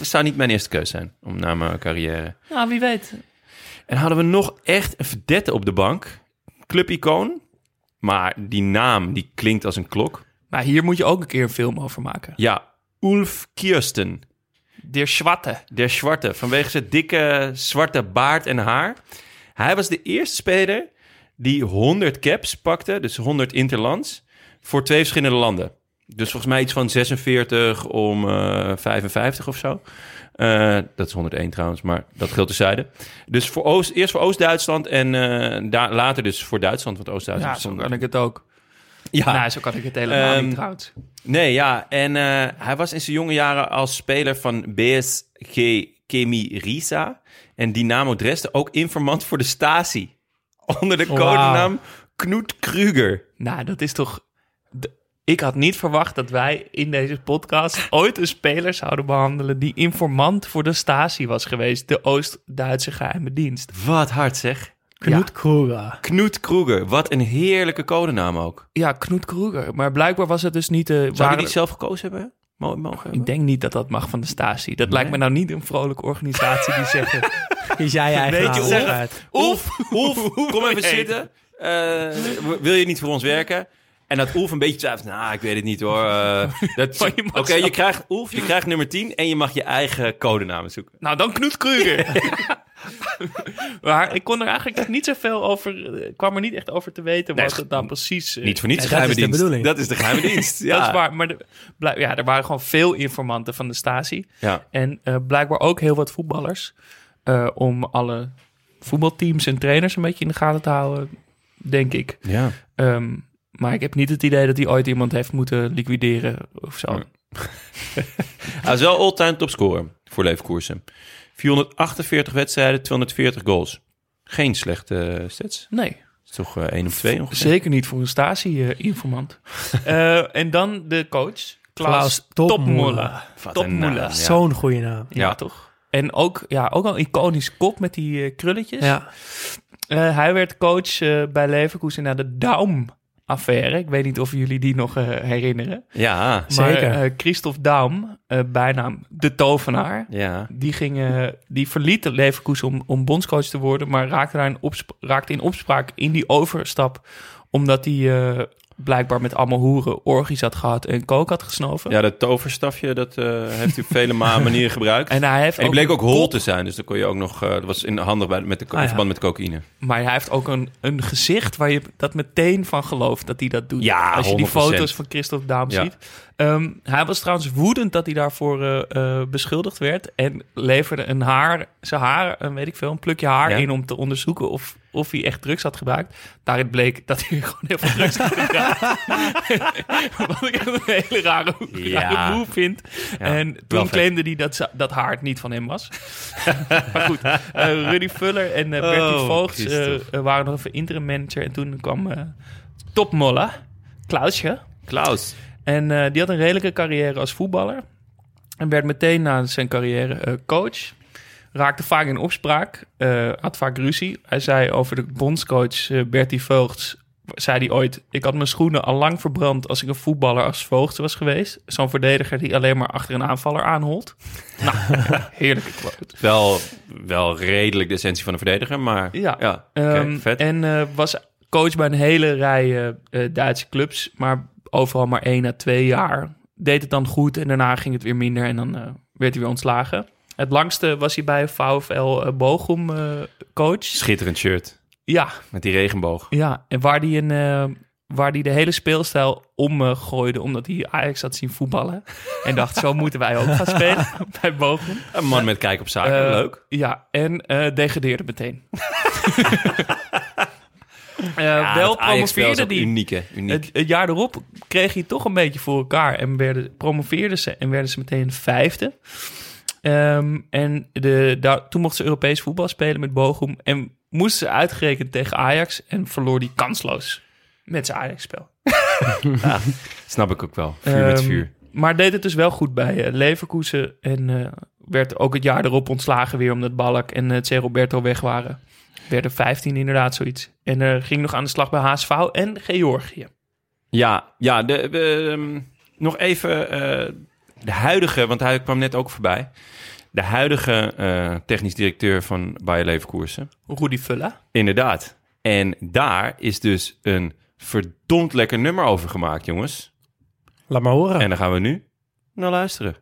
zou niet mijn eerste keus zijn om na mijn carrière. nou, wie weet. En hadden we nog echt een verdette op de bank. Clubicoon. Maar die naam, die klinkt als een klok. Maar hier moet je ook een keer een film over maken. Ja, Ulf Kirsten. De Zwarte. Der Zwarte. Vanwege zijn dikke zwarte baard en haar. Hij was de eerste speler die 100 caps pakte. Dus 100 interlands. Voor twee verschillende landen. Dus volgens mij iets van 46 om eh 55 of zo. Eh, dat is 101 trouwens, maar dat geldt terzijde. Dus voor Oost, eerst voor Oost-Duitsland en eh, daar, later dus voor Duitsland. Want Ja, Oost-Duitsland zo stond- kan ik het ook. Ja. Nou, zo kan ik het helemaal Ehm, niet trouwens. Nee, ja. En eh, hij was in zijn jonge jaren als speler van BSG Chemie Risa en Dynamo Dresden ook informant voor de Stasi. Onder de codenaam Knut Kruger. Nou, dat is toch... Ik had niet verwacht dat wij in deze podcast ooit een speler zouden behandelen die informant voor de Stasi was geweest. De Oost-Duitse geheime dienst. Wat hard zeg. Knut Kruger. Knut Kruger. Wat een heerlijke codenaam ook. Ja, Knut Kruger. Maar blijkbaar was het dus niet de... Zou waar- hij niet zelf gekozen hebben? Mo- Mogen hebben? Ik denk niet dat dat mag van de Stasi. Dat lijkt me nou niet een vrolijke organisatie die zeggen... Kies <laughs> jij je eigen Weet je. Oef, Oef, kom even zitten. Eh, wil je niet voor ons werken? En dat Oef een beetje twijfelt. Nou, ik weet het niet hoor. Eh, <laughs> Oké, je krijgt Oef, je krijgt nummer 10 en je mag je eigen codenamen zoeken. Nou, dan Knut Kruger. <laughs> maar ik kon er eigenlijk niet zoveel over... Ik kwam er niet echt over te weten Nee, wat het nou precies... eh, Niet voor niets dat geheime is de bedoeling. Dat is de geheime <laughs> dienst. Ja. Dat is waar, maar de, ja, er waren gewoon veel informanten van de Stasi. Ja. En eh, blijkbaar ook heel wat voetballers. eh, om alle voetbalteams en trainers een beetje in de gaten te houden, denk ik. ja. Ehm, maar ik heb niet het idee dat hij ooit iemand heeft moeten liquideren of zo. Nee. <laughs> Hij is wel all-time topscorer voor Leverkusen. 448 wedstrijden, 240 goals. Geen slechte stats. Nee, is toch eh 1 op 2 ongeveer? zeker niet voor een Stasi-informant. <laughs> Eh, en dan de coach, Klaus, ja. Zo'n goede naam. Ja, Ja. toch? En ook, ja, ook al een iconisch kop met die eh, krulletjes. Ja. Eh, hij werd coach eh, bij Leverkusen na de Daum-affaire. Ik weet niet of jullie die nog eh, herinneren. Ja, Maar Zeker. Christophe Daum, eh, bijnaam de tovenaar... ja. Die, ging, die verliet de Leverkusen om, om bondscoach te worden... maar raakte, daar in, raakte in opspraak in die overstap... omdat hij blijkbaar met allemaal hoeren orgies had gehad... en kook had gesnoven. ja, dat toverstafje, dat eh, heeft hij op vele ma- <laughs> manieren gebruikt. En hij heeft En die bleek ook hol te zijn, dus dan kon je ook nog... eh, dat was in, handig bij, met de, in Ah, ja. verband met cocaïne. Maar hij heeft ook een, een gezicht waar je dat meteen van gelooft dat hij dat doet. Ja, Als je die 100%. foto's van Christophe Daum Ja. ziet. Ehm, hij was trouwens woedend dat hij daarvoor eh, beschuldigd werd. En leverde een haar, zijn haar, een, weet ik veel, een plukje haar Ja. in om te onderzoeken of, of hij echt drugs had gebruikt. Daarin bleek dat hij <laughs> gewoon heel veel drugs had gebruikt. <laughs> Wat ik een hele rare, Ja. rare move vind. Ja, en toen claimde hij dat, dat haar niet van hem was. <laughs> maar goed, eh, Rudy Fuller en eh Bertie Oh, eh, waren nog even interim manager. En toen kwam Topmolla, Klausje. Klaus. En die had een redelijke carrière als voetballer. En werd meteen na zijn carrière coach. Raakte vaak in opspraak. eh, had vaak ruzie. Hij zei over de bondscoach eh, Bertie Voogds... zei hij ooit... Ik had mijn schoenen al lang verbrand... als ik een voetballer als Voogds was geweest. Zo'n verdediger die alleen maar achter een aanvaller aanholt. <laughs> Nou, heerlijke quote. Wel, wel redelijk de essentie van een verdediger, maar... Ja, ja Ehm, vet. En eh, was coach bij een hele rij Duitse clubs, maar overal maar één à twee jaar. Deed het dan goed en daarna ging het weer minder en dan werd hij weer ontslagen. Het langste was hij bij VfL eh, Bochum eh, coach. Schitterend shirt. Ja, Met die regenboog. ja. En waar hij, een, eh, waar hij de hele speelstijl omgooide omdat hij Ajax had zien voetballen. <laughs> En dacht, zo moeten wij ook gaan spelen <laughs> bij Bochum. Een man met kijk op zaken. Leuk. Ja, en degradeerde meteen. <laughs> Ja, wel promoveerde die. Uniek, hè? Uniek. Het, het jaar erop kreeg hij toch een beetje voor elkaar. En werden, promoveerden ze en werden ze meteen vijfde. Ehm, en de, daar, toen mochten ze Europees voetbal spelen met Bochum. En moesten ze uitgerekend tegen Ajax. En verloor die kansloos met zijn Ajax-spel. <laughs> Snap ik ook wel. Vuur met Ehm, vuur. Maar deed het dus wel goed bij eh, Leverkusen. En eh, werd ook het jaar erop ontslagen weer omdat Ballack en het C. Roberto weg waren. Werden 15 inderdaad zoiets. En eh, ging nog aan de slag bij HSV en Georgië. Ja, ja de, ehm, nog even eh, de huidige, want hij kwam net ook voorbij. De huidige eh, technisch directeur van Bayer Leverkusen. Rudy Vulla. Inderdaad. En daar is dus een verdomd lekker nummer over gemaakt, jongens. Laat maar horen. En daar gaan we nu naar luisteren.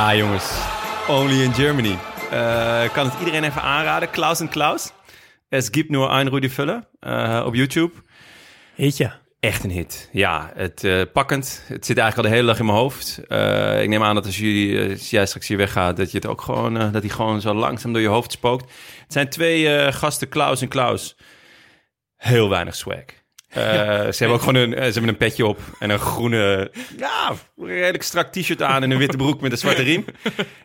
Ja, jongens. Only in Germany. Eh, kan het iedereen even aanraden? Klaus en Klaus. Es gibt nur ein Rudi Vuller eh, op YouTube. Hitje. Echt een hit. Ja, het eh, pakkend. Het zit eigenlijk al de hele dag in mijn hoofd. Ik neem aan dat als, jullie, als jij straks hier weggaat, dat je het ook gewoon, dat hij gewoon zo langzaam door je hoofd spookt. Het zijn twee gasten, Klaus en Klaus. Heel weinig swag. Eh, Ze hebben ook gewoon een, eh, ze hebben een petje op en een groene, ja, redelijk strak t-shirt aan en een witte broek met een zwarte riem.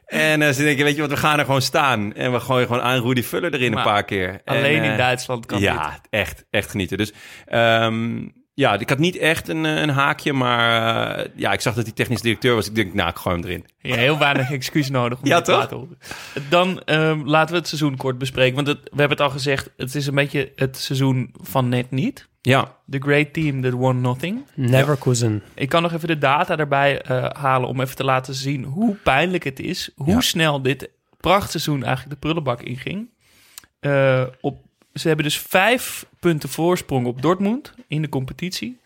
En eh, ze denken, weet je wat, we gaan er gewoon staan. En we gooien gewoon aan Rudy Vuller erin Maar een paar keer. Alleen En, in Duitsland kan ja, dit. echt, echt genieten. Dus ehm, ja, ik had niet echt een, eh, een haakje, maar eh, ja, ik zag dat hij technisch directeur was. Ik denk, nou, ik gooi hem erin. Ja, heel weinig <laughs> excuus nodig om Ja, dit te laten. Dan ehm, laten we het seizoen kort bespreken. Want het, we hebben het al gezegd, het is een beetje het seizoen van net niet. Ja, The great team that won nothing. Neverkusen. Ik kan nog even de data erbij eh, halen om even te laten zien hoe pijnlijk het is. Hoe Ja. snel dit prachtseizoen eigenlijk de prullenbak inging. Eh, op, ze hebben dus vijf punten voorsprong op Dortmund in de competitie.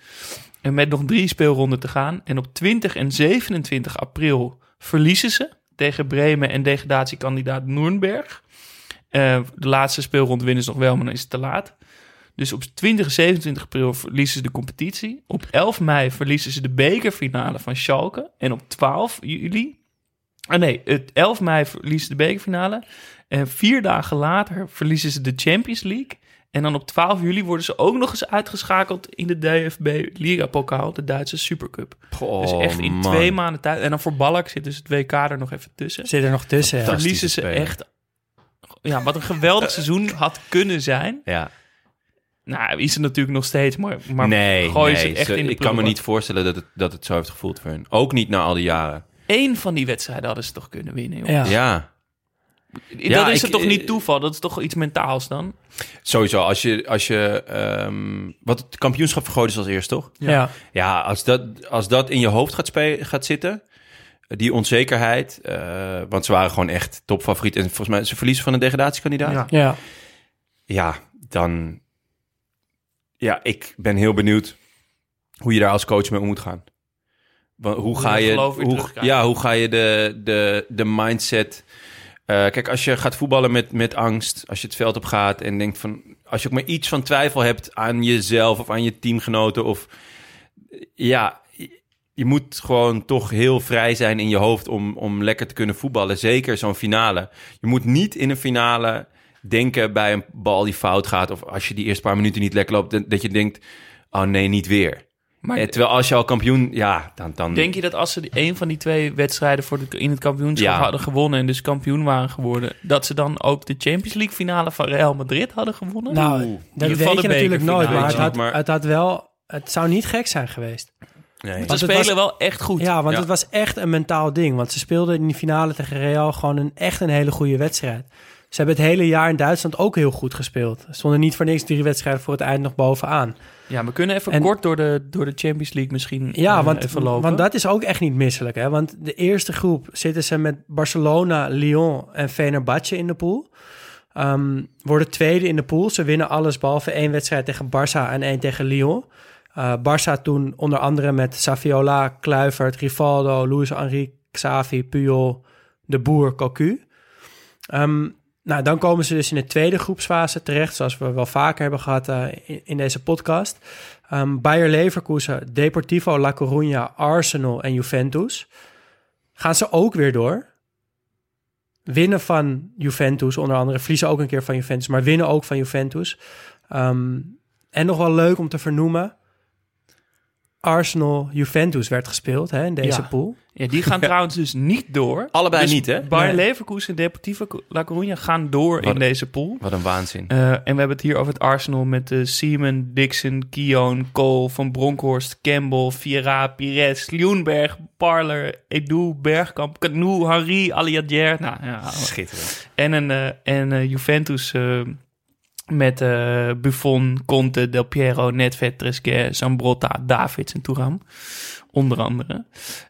En met nog drie speelronden te gaan. En op 20 en 27 april verliezen ze tegen Bremen en degradatiekandidaat Nürnberg. Eh, de laatste speelronde winnen ze nog wel, maar dan is het te laat. Dus op 20 en 27 april verliezen ze de competitie. Op 11 mei verliezen ze de bekerfinale van Schalke. En op 12 juli... Ah nee, het 11 mei verliezen ze de bekerfinale. En vier dagen later verliezen ze de Champions League. En dan op 12 juli worden ze ook nog eens uitgeschakeld in de DFB Liga Pokaal, de Duitse Supercup. dus echt in man. twee maanden tijd. En dan voor Ballack zit dus het WK er nog even tussen. Zit er nog tussen. Verliezen ze echt... Ja, wat een geweldig seizoen had kunnen zijn. ja. Nou, is het natuurlijk nog steeds, maar, maar nee, gooien nee. ze het echt ze- in de ik kan me niet voorstellen dat het, dat het zo heeft gevoeld voor hun. Ook niet na al die jaren. Eén van die wedstrijden hadden ze toch kunnen winnen, joh. Ja. Ja, Dat Ja, is ik- het toch eh, niet toeval? Dat is toch iets mentaals dan? sowieso. Als je, als je ehm, wat het kampioenschap vergooid is als eerst, toch? Ja. Ja, als dat, als dat in je hoofd gaat, spe- gaat zitten, die onzekerheid, eh, want ze waren gewoon echt topfavoriet. En volgens mij, ze verliezen van een degradatiekandidaat. Ja. ja. ja, dan... Ja, ik ben heel benieuwd hoe je daar als coach mee om moet gaan. Hoe ga je Hoe, ja, hoe ga je de, de, de mindset... eh, kijk, als je gaat voetballen met, met angst, als je het veld op gaat en denkt van... Als je ook maar iets van twijfel hebt aan jezelf of aan je teamgenoten of... Ja, je- moet gewoon toch heel vrij zijn in je hoofd om, om lekker te kunnen voetballen. Zeker zo'n finale. Je moet niet in een finale denken bij een bal die fout gaat... of als je die eerste paar minuten niet lekker loopt... dat je denkt, oh nee, niet weer. Maar Eh, terwijl als je al kampioen... Ja, dan... dan denk je dat als ze die- een van die twee wedstrijden voor de, in het kampioenschap Ja. hadden gewonnen... en dus kampioen waren geworden... dat ze dan ook de Champions League finale van Real Madrid hadden gewonnen? Nou, dat weet je natuurlijk nooit, maar het, had, Maar- het had wel... Het zou niet gek zijn geweest. Nee. Ze Want spelen was- wel echt goed. Ja, want Ja. het was echt een mentaal ding. Want ze speelden in die finale tegen Real gewoon een, echt een hele goede wedstrijd. Ze hebben het hele jaar in Duitsland ook heel goed gespeeld. Ze stonden niet voor niks drie wedstrijden voor het eind nog bovenaan. Ja, we kunnen even En- kort door de, door de Champions League misschien Ja, eh, want, even lopen. want dat is ook echt niet misselijk. Hè? Want de eerste groep zitten ze met Barcelona, Lyon en Fenerbahce in de pool. Ehm, worden tweede in de pool. Ze winnen alles behalve één wedstrijd tegen Barça en één tegen Lyon. Eh Barça toen onder andere met Saviola, Kluivert, Rivaldo, Luis Henrique, Xavi, Puyol, De Boer, Cocu. Ehm, nou, dan komen ze dus in de tweede groepsfase terecht, zoals we wel vaker hebben gehad eh, in, deze podcast. Ehm Bayer Leverkusen, Deportivo La Coruña, Arsenal en Juventus. Gaan ze ook weer door. Winnen van Juventus, onder andere. Verliezen ook een keer van Juventus, maar winnen ook van Juventus. Ehm, en nog wel leuk om te vernoemen. Arsenal-Juventus werd gespeeld hè, in deze Ja. pool. Ja, die gaan <laughs> trouwens dus niet door. Allebei Dus niet, hè? Bayer Nee. Leverkusen en Deportivo La Coruña gaan door Wat- in deze pool. Wat een waanzin. Eh, en we hebben het hier over het Arsenal met de Seaman, Dixon, Keown, Cole, Van Bronckhorst, Campbell, Vieira, Pires, Ljoenberg, Parler, Edu, Bergkamp, Canoe, Henri, Aliadier. Nou, ja, Schitterend. en een eh, en eh, Juventus eh, met eh, Buffon, Conte, Del Piero, Nedved, Trezeguet, Zambrotta, Davids en Thuram. Onder andere.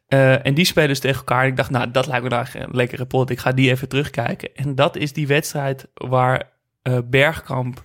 Eh, en die spelen dus tegen elkaar. En ik dacht, nou, dat lijkt me nou echt een lekkere pot. Ik ga die even terugkijken. En dat is die wedstrijd waar eh, Bergkamp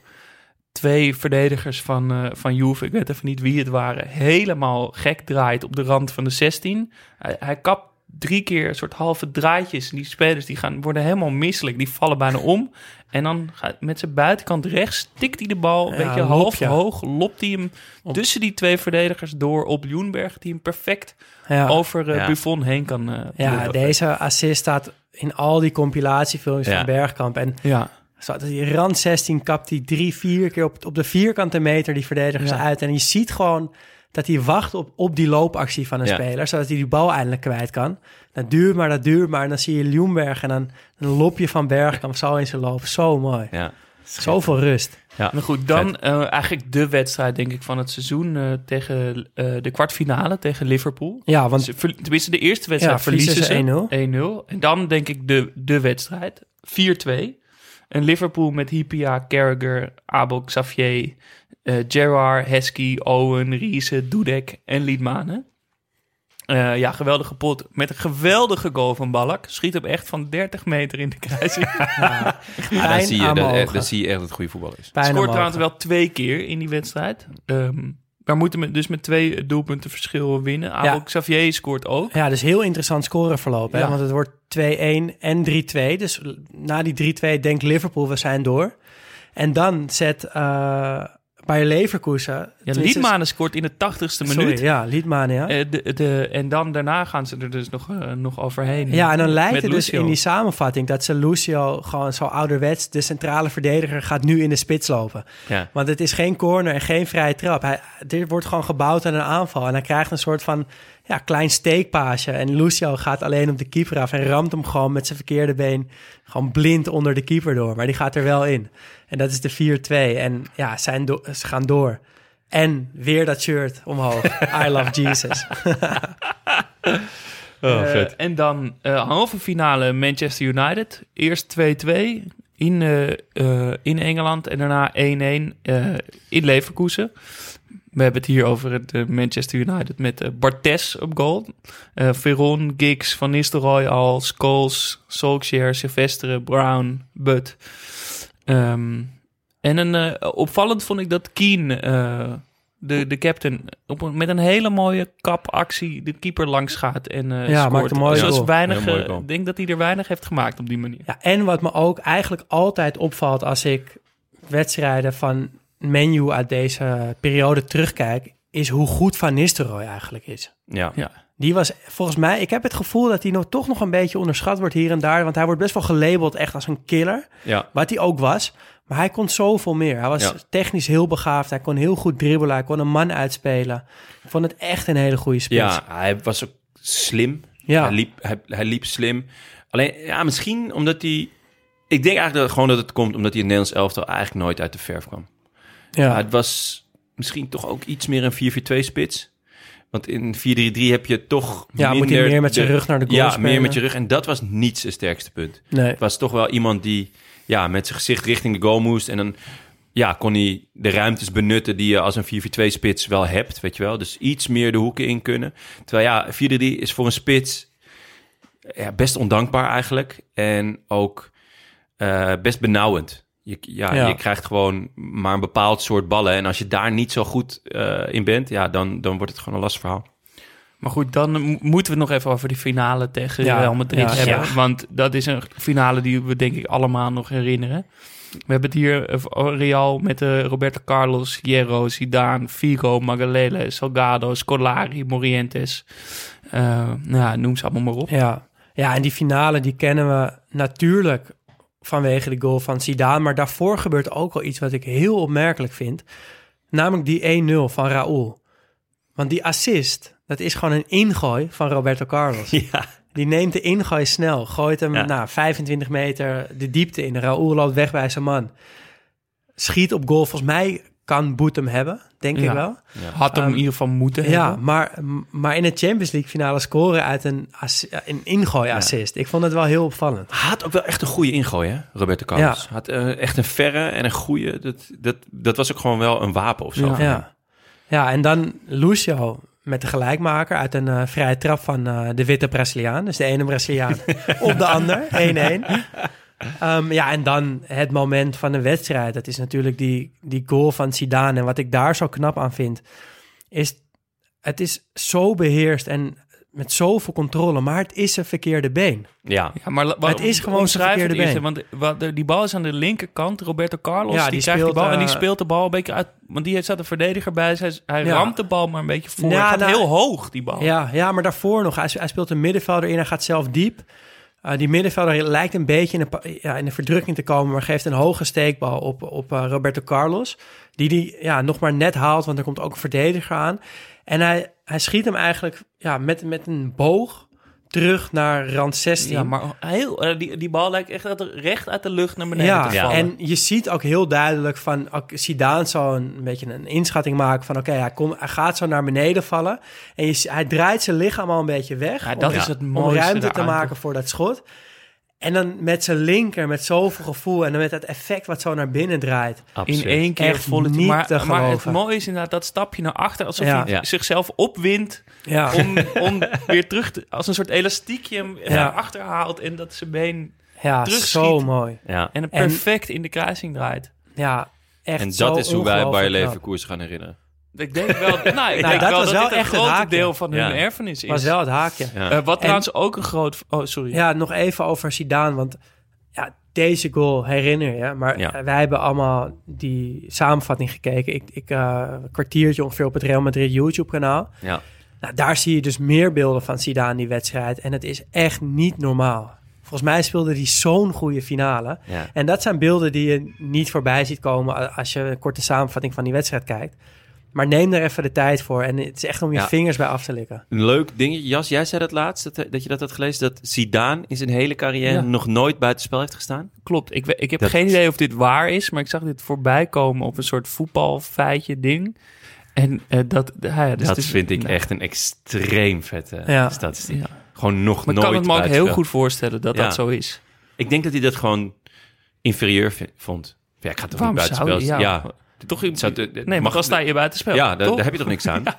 twee verdedigers van, eh van Juve, ik weet even niet wie het waren, helemaal gek draait op de rand van de 16. Hij, hij kapt drie keer een soort halve draadjes. En die spelers die gaan, worden helemaal misselijk. Die vallen bijna om. En dan gaat met zijn buitenkant rechts, tikt hij de bal een Ja, beetje lop, half ja. hoog. Lopt hij hem tussen die twee verdedigers door op Joenberg. Die hem perfect Ja. over Ja. Buffon heen kan eh Ja, lopen. deze assist staat in al die compilatiefilms Ja. van Bergkamp. En Ja. zo, die rand 16 kapt hij drie, vier keer op, op de vierkante meter die verdedigers Ja. uit. En je ziet gewoon dat hij wacht op, op die loopactie van een Ja. speler, zodat hij die bal eindelijk kwijt kan. Dat duurt maar, dat duurt maar. En dan zie je Ljungberg en dan een lopje van Bergkamp zo in zijn loop. Zo mooi. Ja. Zoveel rust. Ja. Maar goed, dan eh, eigenlijk de wedstrijd, denk ik, van het seizoen eh, tegen eh, de kwartfinale tegen Liverpool. Ja, want Ze ver- tenminste, de eerste wedstrijd Ja, verliezen verliezen ze ze 1-0. En dan denk ik de, de wedstrijd 4-2. En Liverpool met Hipia, Carragher, Abel, Xavier, eh Gerrard, Heskey, Owen, Riese, Dudek en Liedmanen. Eh, ja, geweldige pot. Met een geweldige goal van Ballack. Schiet hem echt van 30 meter in de kruising. <laughs> Ja, dan, zie je, dat, zie je echt dat het goede voetbal is. Pijn Scoort trouwens wel twee keer in die wedstrijd. Ehm maar moeten met, dus met twee doelpunten verschil winnen. Abel Ja. Xavier scoort ook. Ja, dus heel interessant scoreverloop. Hè? Ja. Want het wordt 2-1 en 3-2. Dus na die 3-2 denkt Liverpool, we zijn door. En dan zet eh bij Leverkusen... Ja, Liedmanen scoort in de tachtigste Sorry, minuut. ja, Liedmanen, ja. Eh, de, de, en dan daarna gaan ze er dus nog, eh, nog overheen. Ja, en dan lijkt het dus in die samenvatting dat ze Lucio gewoon zo ouderwets, de centrale verdediger, gaat nu in de spits lopen. Ja. Want het is geen corner en geen vrije trap. Hij, dit wordt gewoon gebouwd aan een aanval. En hij krijgt een soort van ja, klein steekpaasje. En Lucio gaat alleen op de keeper af en ramt hem gewoon met zijn verkeerde been gewoon blind onder de keeper door. Maar die gaat er wel in. En dat is de 4-2. En ja, zijn do- ze gaan door. En weer dat shirt omhoog. <laughs> I love Jesus. Eh, en dan eh, halve finale Manchester United. Eerst 2-2 in, eh, eh, in Engeland en daarna 1-1 eh, in Leverkusen. We hebben het hier over het eh, Manchester United met eh, Bartes op goal. Eh Veron, Giggs, Van Nistelrooy al, Scholes, Solskjaer, Silvestre, Brown, Butt. Ehm, en een, opvallend vond ik dat Keane, eh, de, de captain, op een, met een hele mooie kapactie de keeper langs gaat en eh Ja, scoort. maakt een mooie Zoals goal. weinig, ik denk dat hij er weinig heeft gemaakt op die manier. Ja, en wat me ook eigenlijk altijd opvalt als ik wedstrijden van menu uit deze periode terugkijk, is hoe goed Van Nistelrooy eigenlijk is. Ja. Ja. Die was volgens mij, ik heb het gevoel dat hij nog, toch nog een beetje onderschat wordt hier en daar, want hij wordt best wel gelabeld echt als een killer, Ja. wat hij ook was. Maar hij kon zoveel meer. Hij was Ja. technisch heel begaafd. Hij kon heel goed dribbelen. Hij kon een man uitspelen. Ik vond het echt een hele goede spits. Ja, hij was ook slim. Ja. Hij, liep, hij, hij liep slim. Alleen, ja, misschien omdat hij... Ik denk eigenlijk dat, gewoon dat het komt omdat hij in het Nederlands elftal eigenlijk nooit uit de verf kwam. Ja. Maar het was misschien toch ook iets meer een 4-4-2 spits. Want in 4-3-3 heb je toch Ja, moet minder hij meer met de- rug naar de goal Ja, spelen. meer met je rug. En dat was niet zijn sterkste punt. Nee. Het was toch wel iemand die ja, met zijn gezicht richting de goal moest. En dan ja, kon hij de ruimtes benutten die je als een 4-4-2 spits wel hebt. Weet je wel? Dus iets meer de hoeken in kunnen. Terwijl ja, 4-3 is voor een spits ja, best ondankbaar eigenlijk. En ook eh, best benauwend. Je, ja, Ja. je krijgt gewoon maar een bepaald soort ballen. En als je daar niet zo goed eh, in bent, ja, dan, dan wordt het gewoon een lastig verhaal. Maar goed, dan mo- moeten we het nog even over die finale tegen Ja, Real Madrid ja, hebben. ja. Want dat is een finale die we denk ik allemaal nog herinneren. We hebben het hier over Real met eh, Roberto Carlos, Hierro, Zidane, Figo, Magalele, Salgado, Scolari, Morientes. Eh, nou ja, noem ze allemaal maar op. Ja. ja, en die finale die kennen we natuurlijk vanwege de goal van Zidane. Maar daarvoor gebeurt ook al iets wat ik heel opmerkelijk vind. Namelijk die 1-0 van Raúl. Want die assist, dat is gewoon een ingooi van Roberto Carlos. <laughs> Ja, Die neemt de ingooi snel, gooit hem Ja. nou, 25 meter de diepte in. Raúl loopt weg bij zijn man. Schiet op goal. Volgens mij kan Boet hem hebben, denk Ja. ik wel. Had hem Ehm, in ieder geval moeten Ja, hebben. maar, maar in de Champions League finale scoren uit een, een ingooi-assist. Ik vond het wel heel opvallend. Had ook wel echt een goede ingooi, hè, Roberto Carlos. Had eh, echt een verre en een goede. Dat, dat, dat was ook gewoon wel een wapen of zo. Ja. ja, en dan Lucio met de gelijkmaker uit een eh, vrije trap van eh, de witte Braziliaan. Dus de ene Braziliaan <laughs> op de ander, 1-1. Ehm, ja, en dan het moment van de wedstrijd. Dat is natuurlijk die, die goal van Zidane. En wat ik daar zo knap aan vind, is het is zo beheerst en met zoveel controle, maar het is een verkeerde been. Ja. Ja, maar Het is gewoon zijn het verkeerde been. Want wat, die bal is aan de linkerkant. Roberto Carlos, Ja, die, die krijgt die speelt, bal en die eh, speelt de bal een beetje uit. Want die zat een verdediger bij. Hij, hij Ja. ramt de bal maar een beetje voor. Ja, hij gaat nou, heel hoog, die bal. Ja, ja, maar daarvoor nog. Hij, hij speelt een middenvelder in, hij gaat zelf diep. Uh, die middenvelder lijkt een beetje in de, ja, in verdrukking te komen, maar geeft een hoge steekbal op, op uh, Roberto Carlos. Die die ja, nog maar net haalt, want er komt ook een verdediger aan. En hij, hij schiet hem eigenlijk ja, met, met een boog terug naar rand 16. Ja, maar heel, eh, die, die bal lijkt echt recht uit de lucht naar beneden Ja, te vallen. en je ziet ook heel duidelijk van... Zidane zal een, een beetje een inschatting maken van... oké, hij, komt- hij gaat zo naar beneden vallen. En je, hij draait zijn lichaam al een beetje weg... Ja, dat om, is het om mooiste ruimte te maken voor dat schot. En dan met zijn linker, met zoveel gevoel... en dan met dat effect wat zo naar binnen draait. in Absoluut. één keer Echt volle niet maar, te maar het mooie is inderdaad dat stapje naar achter, alsof Ja. hij Ja. zichzelf opwindt Ja, om, om weer terug te, als een soort elastiekje hem Ja. naar achter haalt en dat zijn been ja terugschiet. zo mooi. Ja. en hem En- perfect in de kruising draait. Ja, echt En zo dat is hoe wij knap. Leverkusen gaan herinneren. Ik denk wel, <laughs> nou, ik Nou, denk dat wel was dat wel dit echt een groot haakje. deel van hun Ja. erfenis is. Was wel het haakje. Ja. Wat En- trouwens ook een groot... Oh, sorry. Ja, nog even over Zidane, want ja, deze goal herinner je. Maar Ja. wij hebben allemaal die samenvatting gekeken. Ik, ik eh, een kwartiertje ongeveer op het Real Madrid YouTube kanaal. Ja. Nou, daar zie je dus meer beelden van Zidane die wedstrijd. En het is echt niet normaal. Volgens mij speelde hij zo'n goede finale. Ja. En dat zijn beelden die je niet voorbij ziet komen als je een korte samenvatting van die wedstrijd kijkt. Maar neem er even de tijd voor. En het is echt om je Ja. vingers bij af te likken. Een leuk dingetje. Jas, jij zei dat laatst, dat, dat je dat had gelezen, dat Zidane in zijn hele carrière Ja. nog nooit buitenspel heeft gestaan. Klopt. Ik, ik heb Dat- geen idee of dit waar is, maar ik zag dit voorbij komen op een soort voetbalfeitje ding. En eh, dat, ja, dus dat vind ik nou, echt een extreem vette Ja. statistiek. Ja. Gewoon nog Maar ik nooit kan het me ook heel goed voorstellen dat Ja. dat zo is. Ik denk dat hij dat gewoon inferieur vond. Ja, ik ga toch Waarom niet buitenspel. Ja. Toch, Zou het- het nee, maar dan sta je buiten spel. ja daar, heb je toch niks aan? <laughs>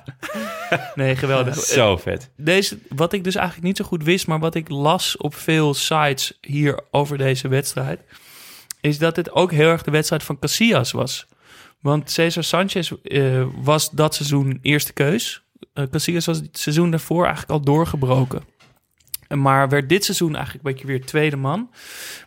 Nee, geweldig. <laughs> Zo vet. Deze, wat ik dus eigenlijk niet zo goed wist, maar wat ik las op veel sites hier over deze wedstrijd, is dat het ook heel erg de wedstrijd van Casillas was. Want Cesar Sanchez eh, was dat seizoen eerste keus. Eh Casillas was het seizoen daarvoor eigenlijk al doorgebroken. En Maar werd dit seizoen eigenlijk een beetje weer tweede man.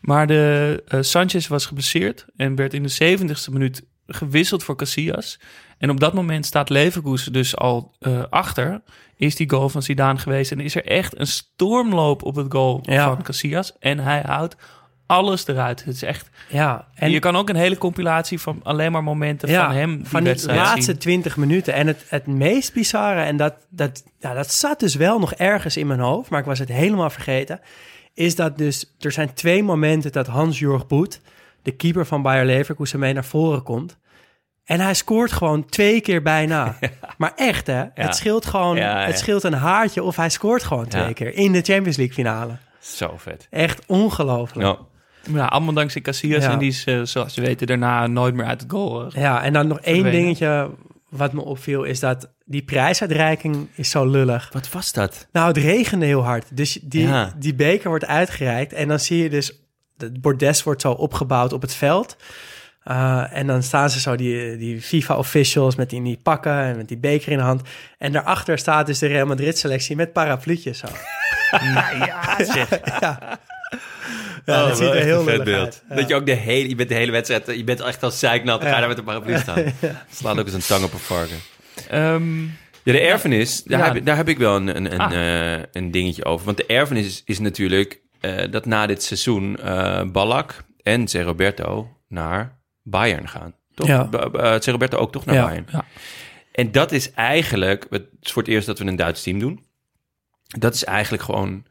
Maar de, eh, Sanchez was geblesseerd en werd in de 70ste minuut gewisseld voor Casillas. En op dat moment staat Leverkusen dus al eh, achter. Is die goal van Zidane geweest. En is er echt een stormloop op het goal Ja. van Casillas. En hij houdt alles eruit. Het is echt... Ja, En je kan ook een hele compilatie van alleen maar momenten van hem die van die laatste. 20 minuten. En het, het meest bizarre, en dat, dat, ja, dat zat dus wel nog ergens in mijn hoofd, maar ik was het helemaal vergeten, is dat dus er zijn twee momenten dat Hans-Jurg Boet, de keeper van Bayer Leverkusen, mee naar voren komt. En hij scoort gewoon twee keer bijna. <laughs> Maar echt, hè? Het scheelt gewoon, Ja, ja. het scheelt een haartje of hij scoort gewoon twee Ja. keer in de Champions League finale. Zo vet. Echt ongelooflijk. Ja. Ja, allemaal dankzij Casillas. Ja. En die is, eh, zoals je weet, daarna nooit meer uit het goal. Ja, en dan nog één Verdwenen. dingetje wat me opviel, is dat die prijsuitreiking is zo lullig. Wat was dat? Nou, het regende heel hard. Dus die, Ja. die beker wordt uitgereikt en dan zie je dus, het bordes wordt zo opgebouwd op het veld. Uh, en dan staan ze zo, die, die FIFA-officials met die, die pakken en met die beker in de hand. En daarachter staat dus de Real Madrid-selectie met parapluutjes zo. <laughs> nou ja, zeg. <laughs> ja. Ja, Oh, dat ziet er heel beeld. uit. Ja. Dat je ook de hele, je bent de hele wedstrijd, je bent echt als zeiknat, dan ga je daar met een paraplu staan. <laughs> Ja. Slaat ook eens een tang op een varken. Ehm, Ja, de erfenis, daar, Ja. heb, ik- daar heb ik wel een, een, een, Ah. eh, een dingetje over. Want de erfenis is, is natuurlijk eh, dat na dit seizoen eh Ballack en. Roberto naar Bayern gaan. Toch? Ja. Eh. Roberto ook toch naar Ja. Bayern. Ja. En dat is eigenlijk, het is voor het eerst dat we een Duits team doen. Dat is eigenlijk gewoon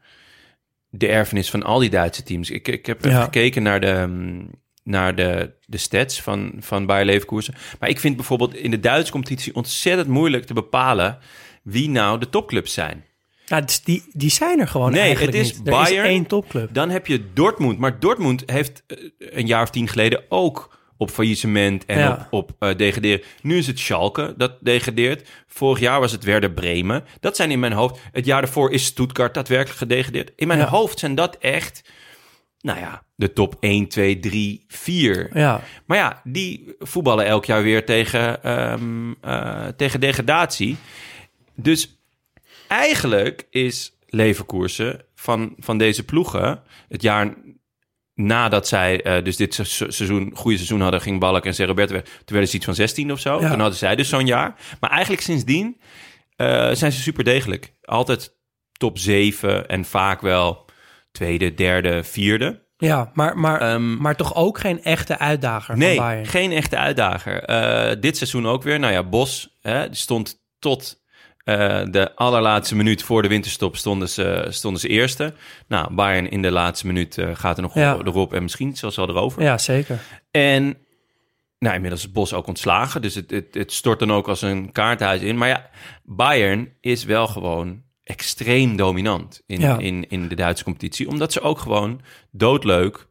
de erfenis van al die Duitse teams. Ik, ik heb Ja. gekeken naar de, mm, naar de, de stats van, van Bayer Leverkusen. Maar ik vind bijvoorbeeld in de Duitse competitie ontzettend moeilijk te bepalen wie nou de topclubs zijn. Ja, dus die, die zijn er gewoon Nee, eigenlijk het is niet. Er Bayern. is één topclub. Dan heb je Dortmund. Maar Dortmund heeft eh, een jaar of tien geleden ook op faillissement en Ja. op, op eh, degraderen. Nu is het Schalke dat degradeert. Vorig jaar was het Werder Bremen. Dat zijn in mijn hoofd. Het jaar daarvoor is Stuttgart daadwerkelijk gedegradeerd. In mijn Ja. hoofd zijn dat echt, nou ja, de top 1, 2, 3, 4. Ja, Maar ja, die voetballen elk jaar weer tegen, eh, tegen degradatie. Dus eigenlijk is Leverkusen van, van deze ploegen het jaar nadat zij dus dit se- se- seizoen, goede seizoen hadden, ging Balk en Roberto weg. Toen werden ze iets van 16 of zo. Ja. Toen hadden zij dus zo'n jaar. Maar eigenlijk sindsdien eh, zijn ze super degelijk. Altijd top 7 en vaak wel tweede, derde, vierde. ja maar, maar, Ehm, maar toch ook geen echte uitdager Nee, van Bayern. geen echte uitdager. Eh, dit seizoen ook weer. Nou ja, Bos hè, stond tot eh, de allerlaatste minuut voor de winterstop stonden ze, stonden ze eerste. Nou, Bayern in de laatste minuut eh, gaat er nog Ja. erop en misschien zelfs wel erover. Ja, zeker. En nou, inmiddels is Bos ook ontslagen. Dus het, het, het stort dan ook als een kaarthuis in. Maar ja, Bayern is wel gewoon extreem dominant in, Ja. in, in de Duitse competitie. Omdat ze ook gewoon doodleuk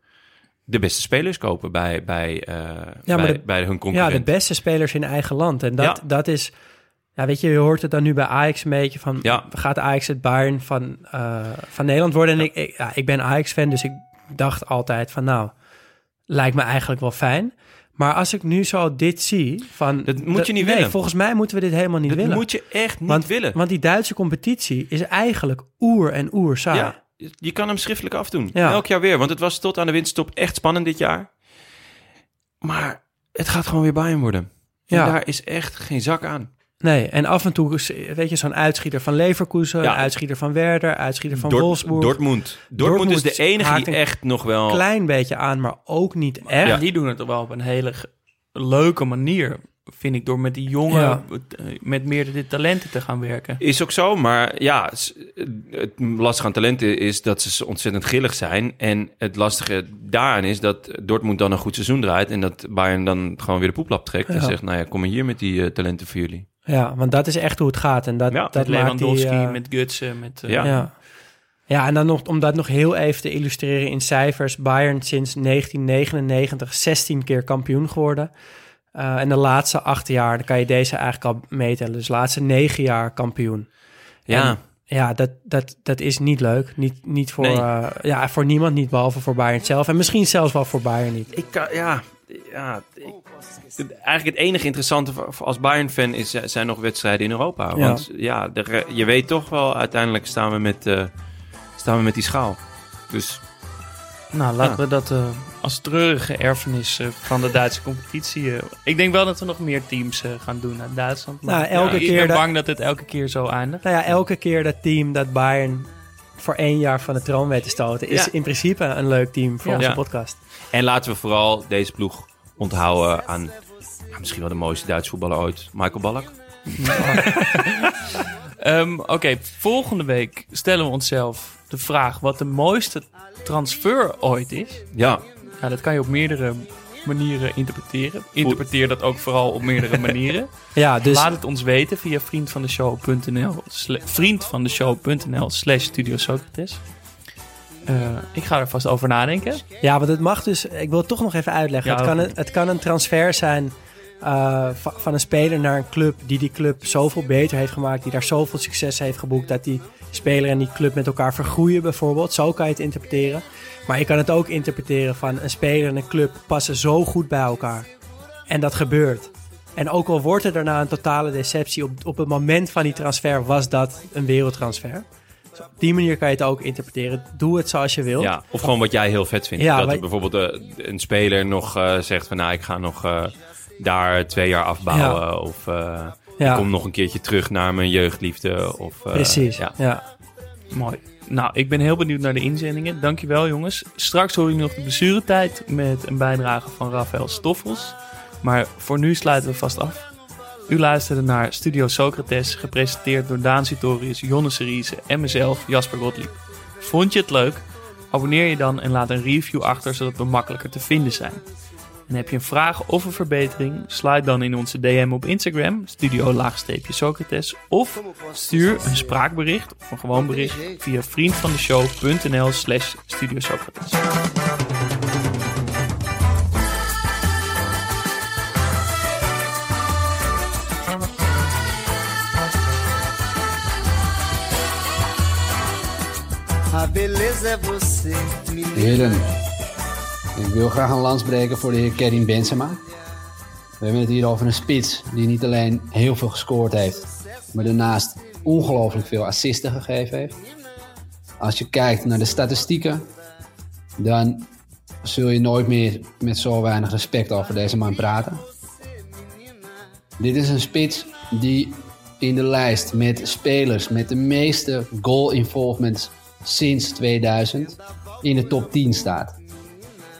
de beste spelers kopen bij, bij, eh, maar bij, de- bij hun Ja, concurrent. de beste spelers in eigen land. En dat, Ja. dat is... Ja, weet je, je hoort het dan nu bij Ajax een beetje van... Ja. Gaat Ajax het Bayern van, eh, van Nederland worden? En ik, ik, ja, ik ben Ajax-fan, dus ik dacht altijd van... Nou, lijkt me eigenlijk wel fijn. Maar als ik nu zo dit zie... Van, Dat moet je niet nee, willen. volgens mij moeten we dit helemaal niet dat willen. moet je echt niet want, willen. Want die Duitse competitie is eigenlijk oer en oer saai. ja, je kan hem schriftelijk afdoen. Ja. Elk jaar weer. Want het was tot aan de winterstop echt spannend dit jaar. Maar het gaat gewoon weer Bayern worden. En Ja. daar is echt geen zak aan. Nee, en af en toe, is, weet je, zo'n uitschieter van Leverkusen... Ja. een uitschieter van Werder, uitschieter van Dort- Wolfsburg... Dortmund. Dortmund. is de enige die een echt nog wel... klein beetje aan, maar ook niet echt. Ja, die doen het wel op een hele leuke manier, vind ik, door met die jongen, Ja. eh, met meerdere talenten te gaan werken. Is ook zo, maar ja, het lastige aan talenten is dat ze ontzettend grillig zijn. En het lastige daaraan is dat Dortmund dan een goed seizoen draait... en dat Bayern dan gewoon weer de poeplap trekt en zegt... nou ja, kom maar hier met die eh, talenten voor jullie. Ja, want dat is echt hoe het gaat. En dat, Ja, dat met maakt die... Lewandowski, eh, met Gutsen, met... eh, Ja. ja. ja, en dan nog, om dat nog heel even te illustreren in cijfers. Bayern sinds 1999 16 keer kampioen geworden. Eh, en de laatste acht jaar, dan kan je deze eigenlijk al meetellen. Dus de laatste negen jaar kampioen. Ja, En ja, dat, dat, dat is niet leuk. Niet, niet voor, Nee. eh, ja, voor niemand niet, behalve voor Bayern zelf. En misschien zelfs wel voor Bayern niet. ik kan, ja, ja ik- het- eigenlijk het enige interessante als Bayern-fan is, eh, zijn nog wedstrijden in Europa. Want ja, de je weet toch wel, uiteindelijk staan we met, eh, staan we met die schaal. Dus Nou, laten Ja. we dat eh, als treurige erfenis van de Duitse competitie... ik denk wel dat we nog meer teams eh, gaan doen uit Duitsland. Maar Nou, elke ja, ik keer ben dat- bang dat het elke keer zo eindigt. Nou ja, elke keer dat team dat Bayern voor één jaar van de troon weet te stoten... is Ja. in principe een leuk team voor Ja. onze Ja. podcast. En laten we vooral deze ploeg onthouden aan misschien wel de mooiste Duitse voetballer ooit, Michael Ballack. <laughs> Ehm, Oké, volgende week stellen we onszelf de vraag wat de mooiste transfer ooit is. Ja, Ja, dat kan je op meerdere manieren interpreteren. Interpreteer dat ook vooral op meerdere <laughs> manieren. Ja, dus Laat het ons weten via vriendvandeshow.nl vriendvandeshow.nl slash Studio Socrates. Eh, ik ga er vast over nadenken. Ja, want het mag dus... Ik wil het toch nog even uitleggen. Ja, het, kan een, het kan een transfer zijn eh, va- van een speler naar een club... die die club zoveel beter heeft gemaakt... die daar zoveel succes heeft geboekt... dat die speler en die club met elkaar vergroeien bijvoorbeeld. Zo kan je het interpreteren. Maar je kan het ook interpreteren van... een speler en een club passen zo goed bij elkaar. En dat gebeurt. En ook al wordt er daarna een totale deceptie... op, op het moment van die transfer was dat een wereldtransfer. Op die manier kan je het ook interpreteren. Doe het zoals je wilt. ja, of gewoon wat jij heel vet vindt. Ja, dat wij- er bijvoorbeeld eh, een speler nog eh, zegt van nou, ik ga nog eh, daar twee jaar afbouwen. Ja. Of eh, Ja. ik kom nog een keertje terug naar mijn jeugdliefde. Of, eh, Precies, Ja. ja. Mooi. Nou, ik ben heel benieuwd naar de inzendingen. Dankjewel jongens. Straks hoor je nog de blessuretijd met een bijdrage van Rafael Stoffels. Maar voor nu sluiten we vast af. U luisterde naar Studio Socrates, gepresenteerd door Daan Sitorius, Jonne Seriese en mezelf, Jasper Gottlieb. Vond je het leuk? Abonneer je dan en laat een review achter, zodat we makkelijker te vinden zijn. En heb je een vraag of een verbetering? Slide dan in onze DM op Instagram, studio-socrates. Of stuur een spraakbericht of een gewoon bericht via vriendvandeshow.nl slash studiosocrates. Beleza Heren, ik wil graag een lans breken voor de heer Kerim Benzema. We hebben het hier over een spits die niet alleen heel veel gescoord heeft, maar daarnaast ongelooflijk veel assisten gegeven heeft. Als je kijkt naar de statistieken, dan zul je nooit meer met zo weinig respect over deze man praten. Dit is een spits die in de lijst met spelers met de meeste goal involvements sinds 2000 in de top 10 staat.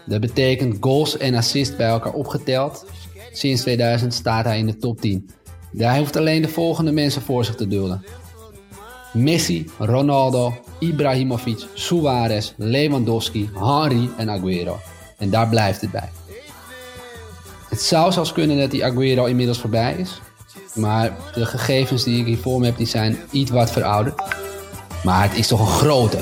Dat betekent goals en assists bij elkaar opgeteld. Sinds 2000 staat hij in de top 10. Hij hoeft alleen de volgende mensen voor zich te dulden. Messi, Ronaldo, Ibrahimovic, Suarez, Lewandowski, Henry en Aguero. En daar blijft het bij. Het zou zelfs kunnen dat die Aguero inmiddels voorbij is. Maar de gegevens die ik hier voor me heb, die zijn iets wat verouderd. Maar het is toch een grote.